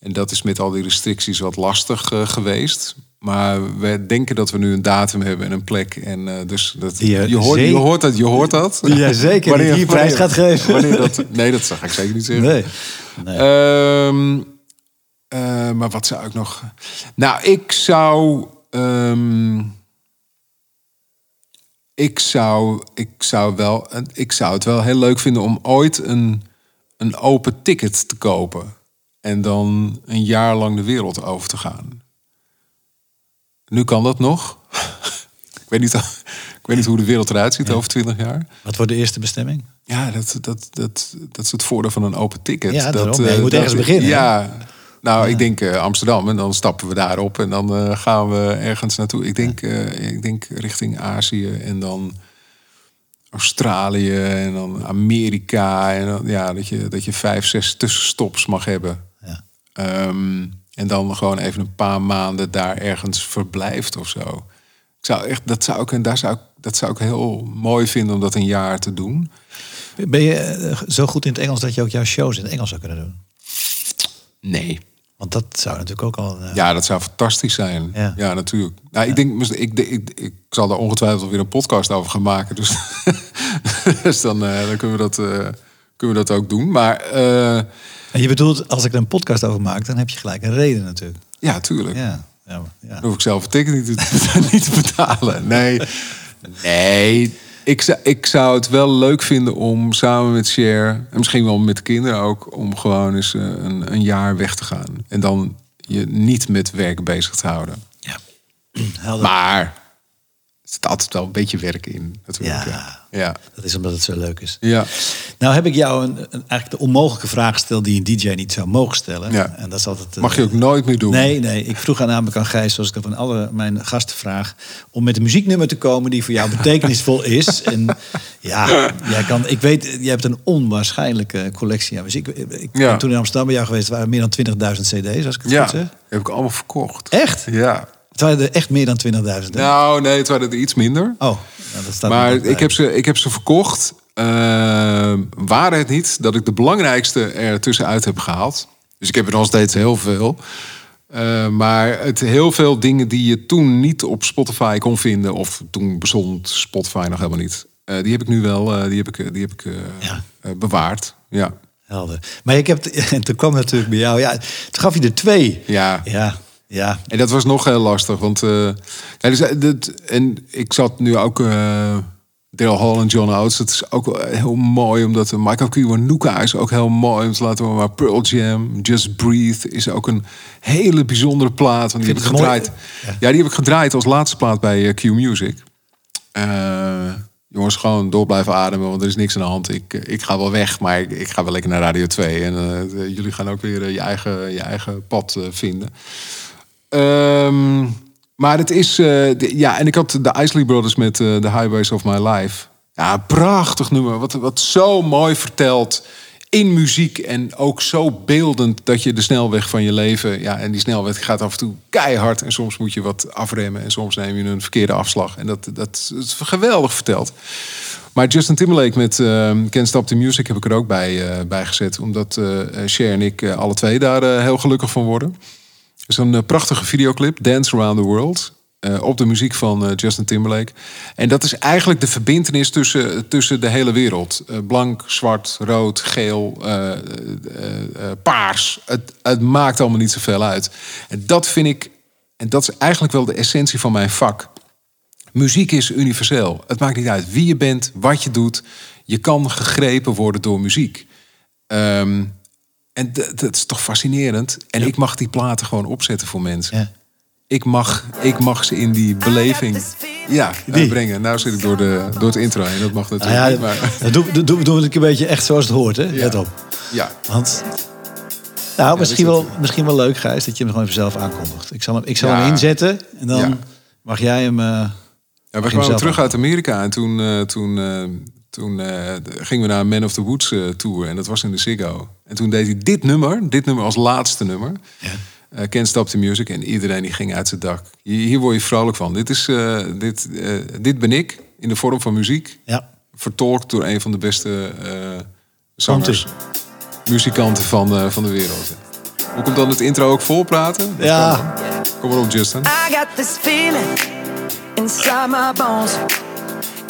En dat is met al die restricties wat lastig geweest. Maar we denken dat we nu een datum hebben en een plek. En eh, dus dat, Die je je, hoort, je hoort dat, je hoort dat. Die jij zeker niet hier prijs gaat geven. Wanneer dat, nee, dat ga ik zeker niet zeggen. Nee. nee. Ehm, eh, maar wat zou ik nog. Nou, ik zou. ehm, ik zou. Ik zou wel. Ik zou het wel heel leuk vinden om ooit een, een open ticket te kopen. En dan een jaar lang de wereld over te gaan. Nu kan dat nog. ik, weet niet, ik weet niet hoe de wereld eruit ziet over 20 jaar. Wat wordt de eerste bestemming? Ja, dat, dat, dat, dat is het voordeel van een open ticket. Ja, dat. Ja, je eh, moet dat- ergens beginnen, hè? Ja, nou, ik denk eh, Amsterdam en dan stappen we daarop en dan eh, gaan we ergens naartoe. Ik denk, eh, ik denk richting Azië en dan Australië en dan Amerika. En dan, ja, dat je, dat je vijf, zes tussenstops mag hebben. Ja. Ehm, en dan gewoon even een paar maanden daar ergens verblijft of zo. Ik zou echt, dat zou ik, en daar zou ik, dat zou ik heel mooi vinden om dat een jaar te doen. Ben je eh, zo goed in het Engels dat je ook jouw shows in het Engels zou kunnen doen? Nee. Want dat zou natuurlijk ook al... eh, Ja, dat zou fantastisch zijn. Ja. Ja, natuurlijk. Nou, ik denk, ik, ik, ik, ik zal daar ongetwijfeld weer een podcast over gaan maken. Dus, dus dan, eh, dan kunnen, we dat, kunnen we dat ook doen. Maar eh, En je bedoelt, als ik er een podcast over maak, dan heb je gelijk een reden natuurlijk. ja, tuurlijk. Ja, ja. Dan hoef ik zelf ticket niet te, niet te betalen. Nee, nee. Ik zou, ik zou het wel leuk vinden om samen met Cher... en misschien wel met de kinderen ook... om gewoon eens eh, een, een jaar weg te gaan. En dan je niet met werk bezig te houden. ja. Helder. Maar zit altijd wel een beetje werk in, natuurlijk. Ja. Ja. Dat is omdat het zo leuk is. ja. Nou heb ik jou een, een, eigenlijk de onmogelijke vraag gesteld die een DJ niet zou mogen stellen. Ja. En dat is altijd. eh, Mag je ook nooit meer doen. Nee, nee. Ik vroeg aan namelijk aan Gijs, zoals ik dat aan alle mijn gasten vraag, om met een muzieknummer te komen die voor jou betekenisvol is. En ja, jij kan, ik weet, jij hebt een onwaarschijnlijke collectie aan muziek. Ik Ja. ben toen in Amsterdam bij jou geweest, waren meer dan 20.000 CD's, als ik het Ja, goed zeg. heb ik allemaal verkocht. Echt? Ja. Het waren er echt meer dan 20.000. hè? Nou, nee, het waren er iets minder. Oh, nou, dat staat Maar ik heb, ze, ik heb ze verkocht. Uh, waren het niet dat ik de belangrijkste er tussenuit heb gehaald. Dus ik heb er nog steeds heel veel. Eh, maar het, heel veel dingen die je toen niet op Spotify kon vinden, of toen bestond Spotify nog helemaal niet, eh, die heb ik nu wel, eh, die heb ik, die heb ik eh, Ja. eh, bewaard. Ja. Helder. Maar ik heb, en toen kwam natuurlijk bij jou, ja, toen gaf je er twee. ja. Ja, ja. En dat was nog heel lastig, want eh, ja, dus, eh, dit, en ik zat nu ook uh, Daryl Hall en John Oates. Het is ook heel mooi, omdat uh, Michael Kiwanuka is ook heel mooi. Te laten we maar Pearl Jam, Just Breathe is ook een hele bijzondere plaat. Want die heb ik gedraaid. Ja. die heb ik gedraaid als laatste plaat bij eh, Q Music. Eh, jongens, gewoon door blijven ademen, want er is niks aan de hand. Ik, eh, ik ga wel weg, maar ik, ik ga wel lekker naar Radio 2. En eh, jullie gaan ook weer eh, je, eigen, je eigen pad eh, vinden. Ehm, maar het is, eh, ja, en ik had de Isley Brothers met eh, The Highways of My Life. Ja, prachtig nummer. Wat, wat zo mooi vertelt in muziek en ook zo beeldend dat je de snelweg van je leven, ja, en die snelweg gaat af en toe keihard en soms moet je wat afremmen en soms neem je een verkeerde afslag. En dat, dat, is geweldig verteld. Maar Justin Timberlake met uh, Can't Stop the Music heb ik er ook bij, bij gezet. Omdat eh Cher en ik alle twee daar heel gelukkig van worden. Is een eh, prachtige videoclip, Dance Around the World. eh, op de muziek van eh, Justin Timberlake. En dat is eigenlijk de verbindenis tussen, tussen de hele wereld. Blank, zwart, rood, geel, paars. Het, het maakt allemaal niet zoveel uit. En dat vind ik, en dat is eigenlijk wel de essentie van mijn vak. Muziek is universeel. Het maakt niet uit wie je bent, wat je doet. Je kan gegrepen worden door muziek. Ehm, en dat is toch fascinerend. En ik mag die platen gewoon opzetten voor mensen. Ja. Ik, mag, ik mag ze in die beleving ja, Die. brengen. Nou zit ik door, de, door het intro heen. Dat mag Nou natuurlijk ja, niet. Maar, dat doen doe, doe, doe ik een beetje echt zoals het hoort, hè? Let op. ja. Want, nou, misschien, wel, misschien wel leuk, Gijs, dat je hem gewoon even zelf aankondigt. Ik zal hem, ik zal Ja. hem inzetten en dan Ja. mag jij hem... eh, Ja, we kwamen terug uit Amerika en toen, eh, toen, eh, toen eh, gingen we naar een Man of the Woods eh, tour en dat was in de Ziggo. En toen deed hij dit nummer, dit nummer als laatste nummer. Ja. Eh Can't Stop the Music en iedereen die ging uit zijn dak. Hier, hier word je vrolijk van. Dit, is, eh, dit, eh, dit ben ik in de vorm van muziek. ja, Vertolkt door een van de beste eh zangers, Komt muzikanten van, eh, van de wereld. Moet ik hem dan het intro ook vol praten? Dat Ja. Kom maar op, Justin. I got this feeling inside my bones.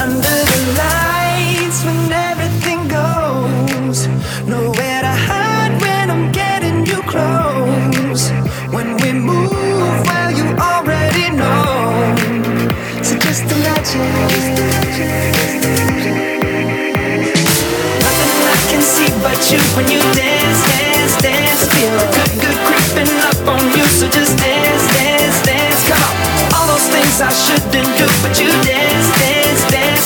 Under the lights when everything goes, nowhere to hide when I'm getting you close. When we move, well, you already know. So just imagine. Nothing I can see but you when you dance, dance, dance. Feel good, good creeping up on you. So just dance, dance, dance. Come on. All those things I shouldn't do, but you dance, dance.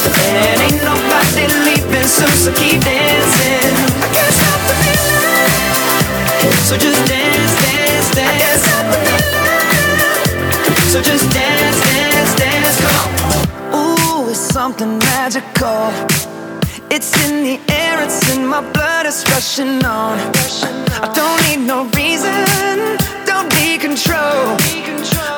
And ain't nobody leaving so keep dancing. I can't stop the feeling. So just dance, dance, dance. I can't stop the feeling. So just dance, dance, dance. Ooh, it's something magical. It's in the air, it's in my blood, it's rushing on. I don't need no reason, don't need control.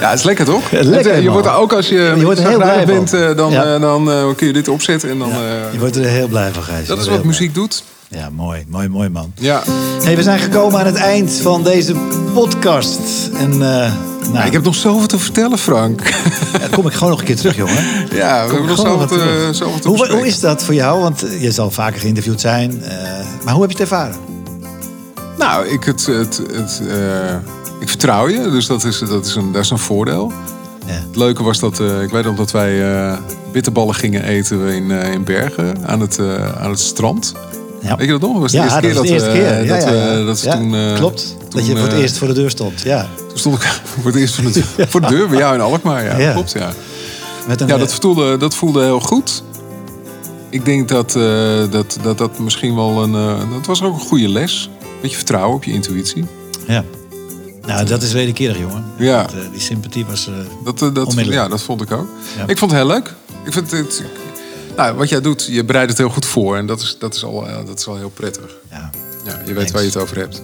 Ja, het is lekker toch? Ja, lekker, je man. wordt er ook als je, Je wordt er heel blij bent, van. eh, dan, Ja. eh, dan eh, kun je dit opzetten. En dan, Ja, eh, je wordt er heel blij van, Gijs. dat is wat muziek doet. Ja, mooi. Mooi, mooi man. Ja. Hey, we zijn gekomen aan het eind van deze podcast. En eh nou, Ik heb nog zoveel te vertellen, Frank. ja, kom ik gewoon nog een keer terug, jongen. Ja, we hebben nog zoveel te, terug. zoveel te Hoe, hoe is dat voor jou? Want je zal vaker geïnterviewd zijn. eh, maar hoe heb je het ervaren? Nou, ik, het, het, het, eh, ik vertrouw je, dus dat is, dat is, een, dat is een voordeel. Ja. Het leuke was dat, eh, ik weet nog dat wij bitterballen gingen eten in, in Bergen aan het, aan het strand. Ja. Weet je dat nog? Dat was de Ja, eerste dat keer de eerste dat, we- ja. dat is Ja, toen... eh, Klopt. dat je voor het eh, eerst voor de deur stond. Ja. Toen stond ik voor het eerst voor de, voor de deur bij jou in Alkmaar. Ja, Ja. klopt, ja. Met een, Ja, eh, dat voelde, dat voelde heel goed. Ik denk dat, eh, dat, dat dat misschien wel een... eh, dat was ook een goede les. Beetje vertrouwen op je intuïtie. ja. Nou, dat is wederkerig, jongen. Ja. Dat, eh, die sympathie was... eh, Dat, eh, dat, ja, dat vond ik ook. Ja. Ik vond het heel leuk. Ik vind het, nou, wat jij doet, je bereidt het heel goed voor. En dat is, dat is, al, eh, dat is al heel prettig. ja. Ja, je weet waar je het over hebt.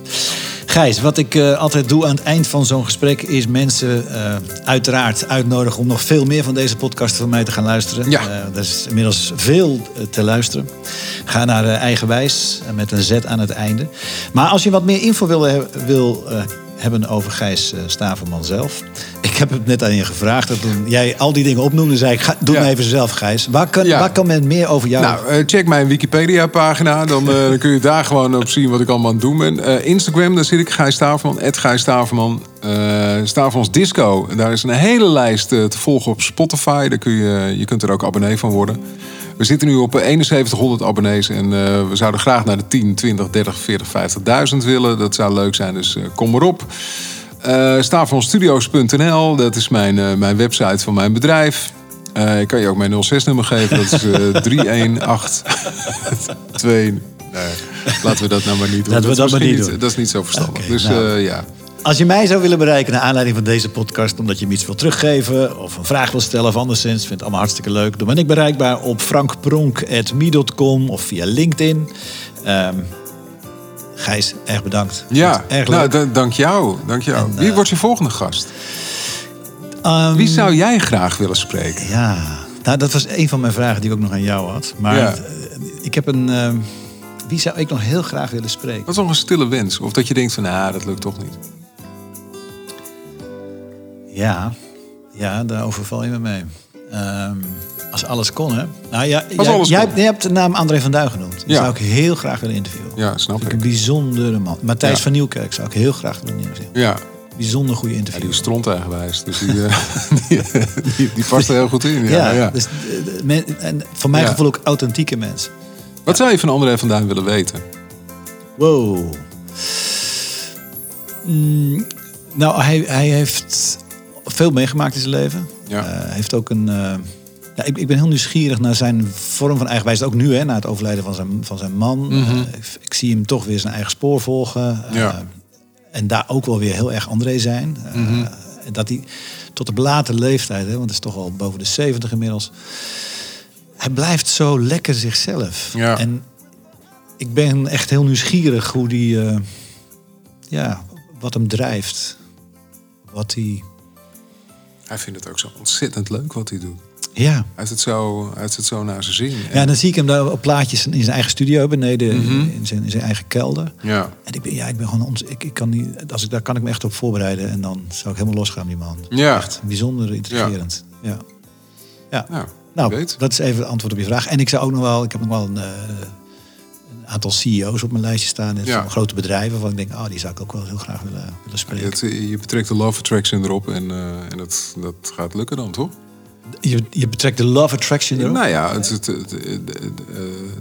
Gijs, wat ik eh, altijd doe aan het eind van zo'n gesprek... is mensen eh, uiteraard uitnodigen om nog veel meer van deze podcast van mij te gaan luisteren. Ja. Eh, er is inmiddels veel te luisteren. Ga naar Eigenwijs met een Z aan het einde. Maar als je wat meer info wil, wil hebben over Gijs eh, Staverman zelf... Ik heb het net aan je gevraagd. Dat toen jij al die dingen opnoemde, zei ik... Ga, doe Ja. maar even zelf, Gijs. Waar kan, Ja. waar kan men meer over jou... Nou, eh, check mijn Wikipedia-pagina. Dan, eh, dan kun je daar gewoon op zien wat ik allemaal aan het doen ben. Instagram, daar zit ik, Gijs Staverman. Ed Gijs Staverman. Stavermans Disco. Daar is een hele lijst te volgen op Spotify. Daar kun je, je kunt er ook abonnee van worden. We zitten nu op eh, 7100 abonnees. En eh, we zouden graag naar de 10, 20, 30, 40, 50.000 willen. Dat zou leuk zijn, dus eh, kom erop. Eh Stavermanstudios.nl, dat is mijn, eh, mijn website van mijn bedrijf. Eh, ik kan je ook mijn 06-nummer geven. Dat is eh 31882. Nee, laten we dat nou maar niet doen. Laten we is dat maar niet doen. Dat is niet zo verstandig. Dus nou. eh, ja. Als je mij zou willen bereiken naar aanleiding van deze podcast... omdat je me iets wil teruggeven of een vraag wil stellen of anderszins... vind het allemaal hartstikke leuk. Dan ben ik bereikbaar op frankpronk.me.com of via LinkedIn. Ehm Gijs, erg bedankt. Ja, Erg nou, leuk. da- dank jou. Dank jou. Wie wordt je volgende gast? Ehm, Wie zou jij graag willen spreken? Ja, nou, dat was een van mijn vragen die ik ook nog aan jou had. Maar Ja. eh, ik heb een... ehm, wie zou ik nog heel graag willen spreken? Dat is nog een stille wens. Of dat je denkt van, nou, dat lukt toch niet. Ja, ja daar overval je me mee. Ehm, als alles kon, hè? Nou, ja, Als jij, alles jij, kon. hebt- jij hebt de naam André van Duin genoemd. Die Ja. zou ik heel graag willen interviewen. Ja, snap ik een bijzondere man. Matthijs Ja. van Nieuwkerk zou ik heel graag willen interviewen. Ja, Bijzonder goede interview. die is stront eigenwijs. Dus die, eh, die, die, die past er heel goed in. Ja, ja. Dus, eh, men- en voor mijn gevoel ook authentieke mensen. Wat zou je van André van Duin willen weten? Wow. Mm, nou, hij, hij heeft veel meegemaakt in zijn leven. Ja. Eh, heeft ook een. eh, ja, ik, ik ben heel nieuwsgierig naar zijn vorm van eigenwijs. Ook nu, hè, na het overlijden van zijn, van zijn man. Eh, ik, ik zie hem toch weer zijn eigen spoor volgen. Ja. en daar ook wel weer heel erg André zijn. En dat hij tot de belate leeftijd, hè, want het is toch al boven de 70 inmiddels. Hij blijft zo lekker zichzelf. Ja. En ik ben echt heel nieuwsgierig hoe die, ja, wat hem drijft. Wat hij, Hij vindt het ook zo ontzettend leuk wat hij doet. ja. Hij heeft het zo, hij heeft het zo naar zijn zin. Ja, dan zie ik hem daar op plaatjes in zijn eigen studio beneden, Mhm. in, zijn, in zijn eigen kelder. ja. En ik ben, ja, ik ben gewoon, ons, ik, ik kan niet, als ik, daar kan ik me echt op voorbereiden en dan zou ik helemaal losgaan, die man. Ja. Echt bijzonder intrigerend. Ja. Ja. Nou, Nou, dat is even het antwoord op je vraag. En ik zou ook nog wel, ik heb nog wel een, eh, een aantal CEO's op mijn lijstje staan. Ja. Van grote bedrijven, waarvan ik denk, oh, die zou ik ook wel heel graag willen, willen spreken. Het, eh, je betrekt de love attraction erop en, eh, en dat, dat gaat lukken dan, toch? Je, je betrekt de love attraction erop? Nou ja, het, het, eh,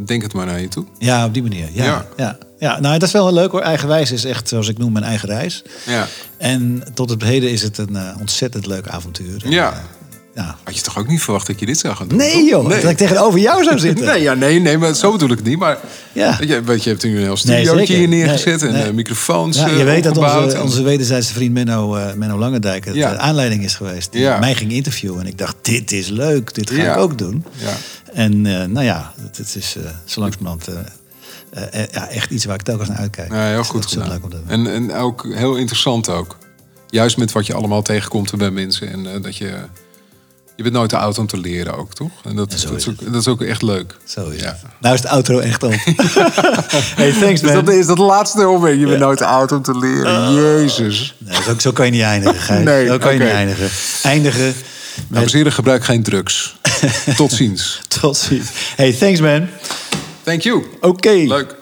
denk het maar naar je toe. Ja, op die manier. Ja, Ja. ja. Ja, nou, dat is wel heel leuk hoor. Eigenwijs is echt, zoals ik noem, mijn eigen reis. Ja. En tot het heden is het een ontzettend leuk avontuur. En, Ja. Ja. Had je toch ook niet verwacht dat je dit zou gaan doen? Nee joh, dat ik tegenover jou zou zitten. Nee, ja, nee, nee, maar zo bedoel ik het niet. Maar Ja. weet je, weet je, hebt nu een heel studiootje hier neergezet Nee, en eh, microfoons Ja, je eh, weet dat onze, en- onze wederzijdse vriend Menno, eh, Menno Langendijk het Ja. aanleiding is geweest. Die Ja. mij ging interviewen. En ik dacht, dit is leuk, dit ga ik ook doen. Ja. En nou ja, het, het is eh zo langzamerhand ja, echt iets waar ik telkens naar uitkijk. Ja, heel is goed gedaan. leuk om te doen. En, en ook heel interessant ook. Juist met wat je allemaal tegenkomt bij mensen. En dat je Je bent nooit te oud om te leren ook, toch? En dat, is ook, dat is ook echt leuk. Zo is Ja. het. Nou is de outro echt op. hey, thanks Dus man. dat is dat laatste moment. Je bent nooit te oud om te leren. Jezus. Nee, zo, zo kan je niet eindigen, Gijs. Nee, zo kan je niet eindigen. Eindigen Dames en heren, gebruik geen drugs. Tot ziens. tot ziens. Hey, thanks man. Thank you. Oké. Leuk.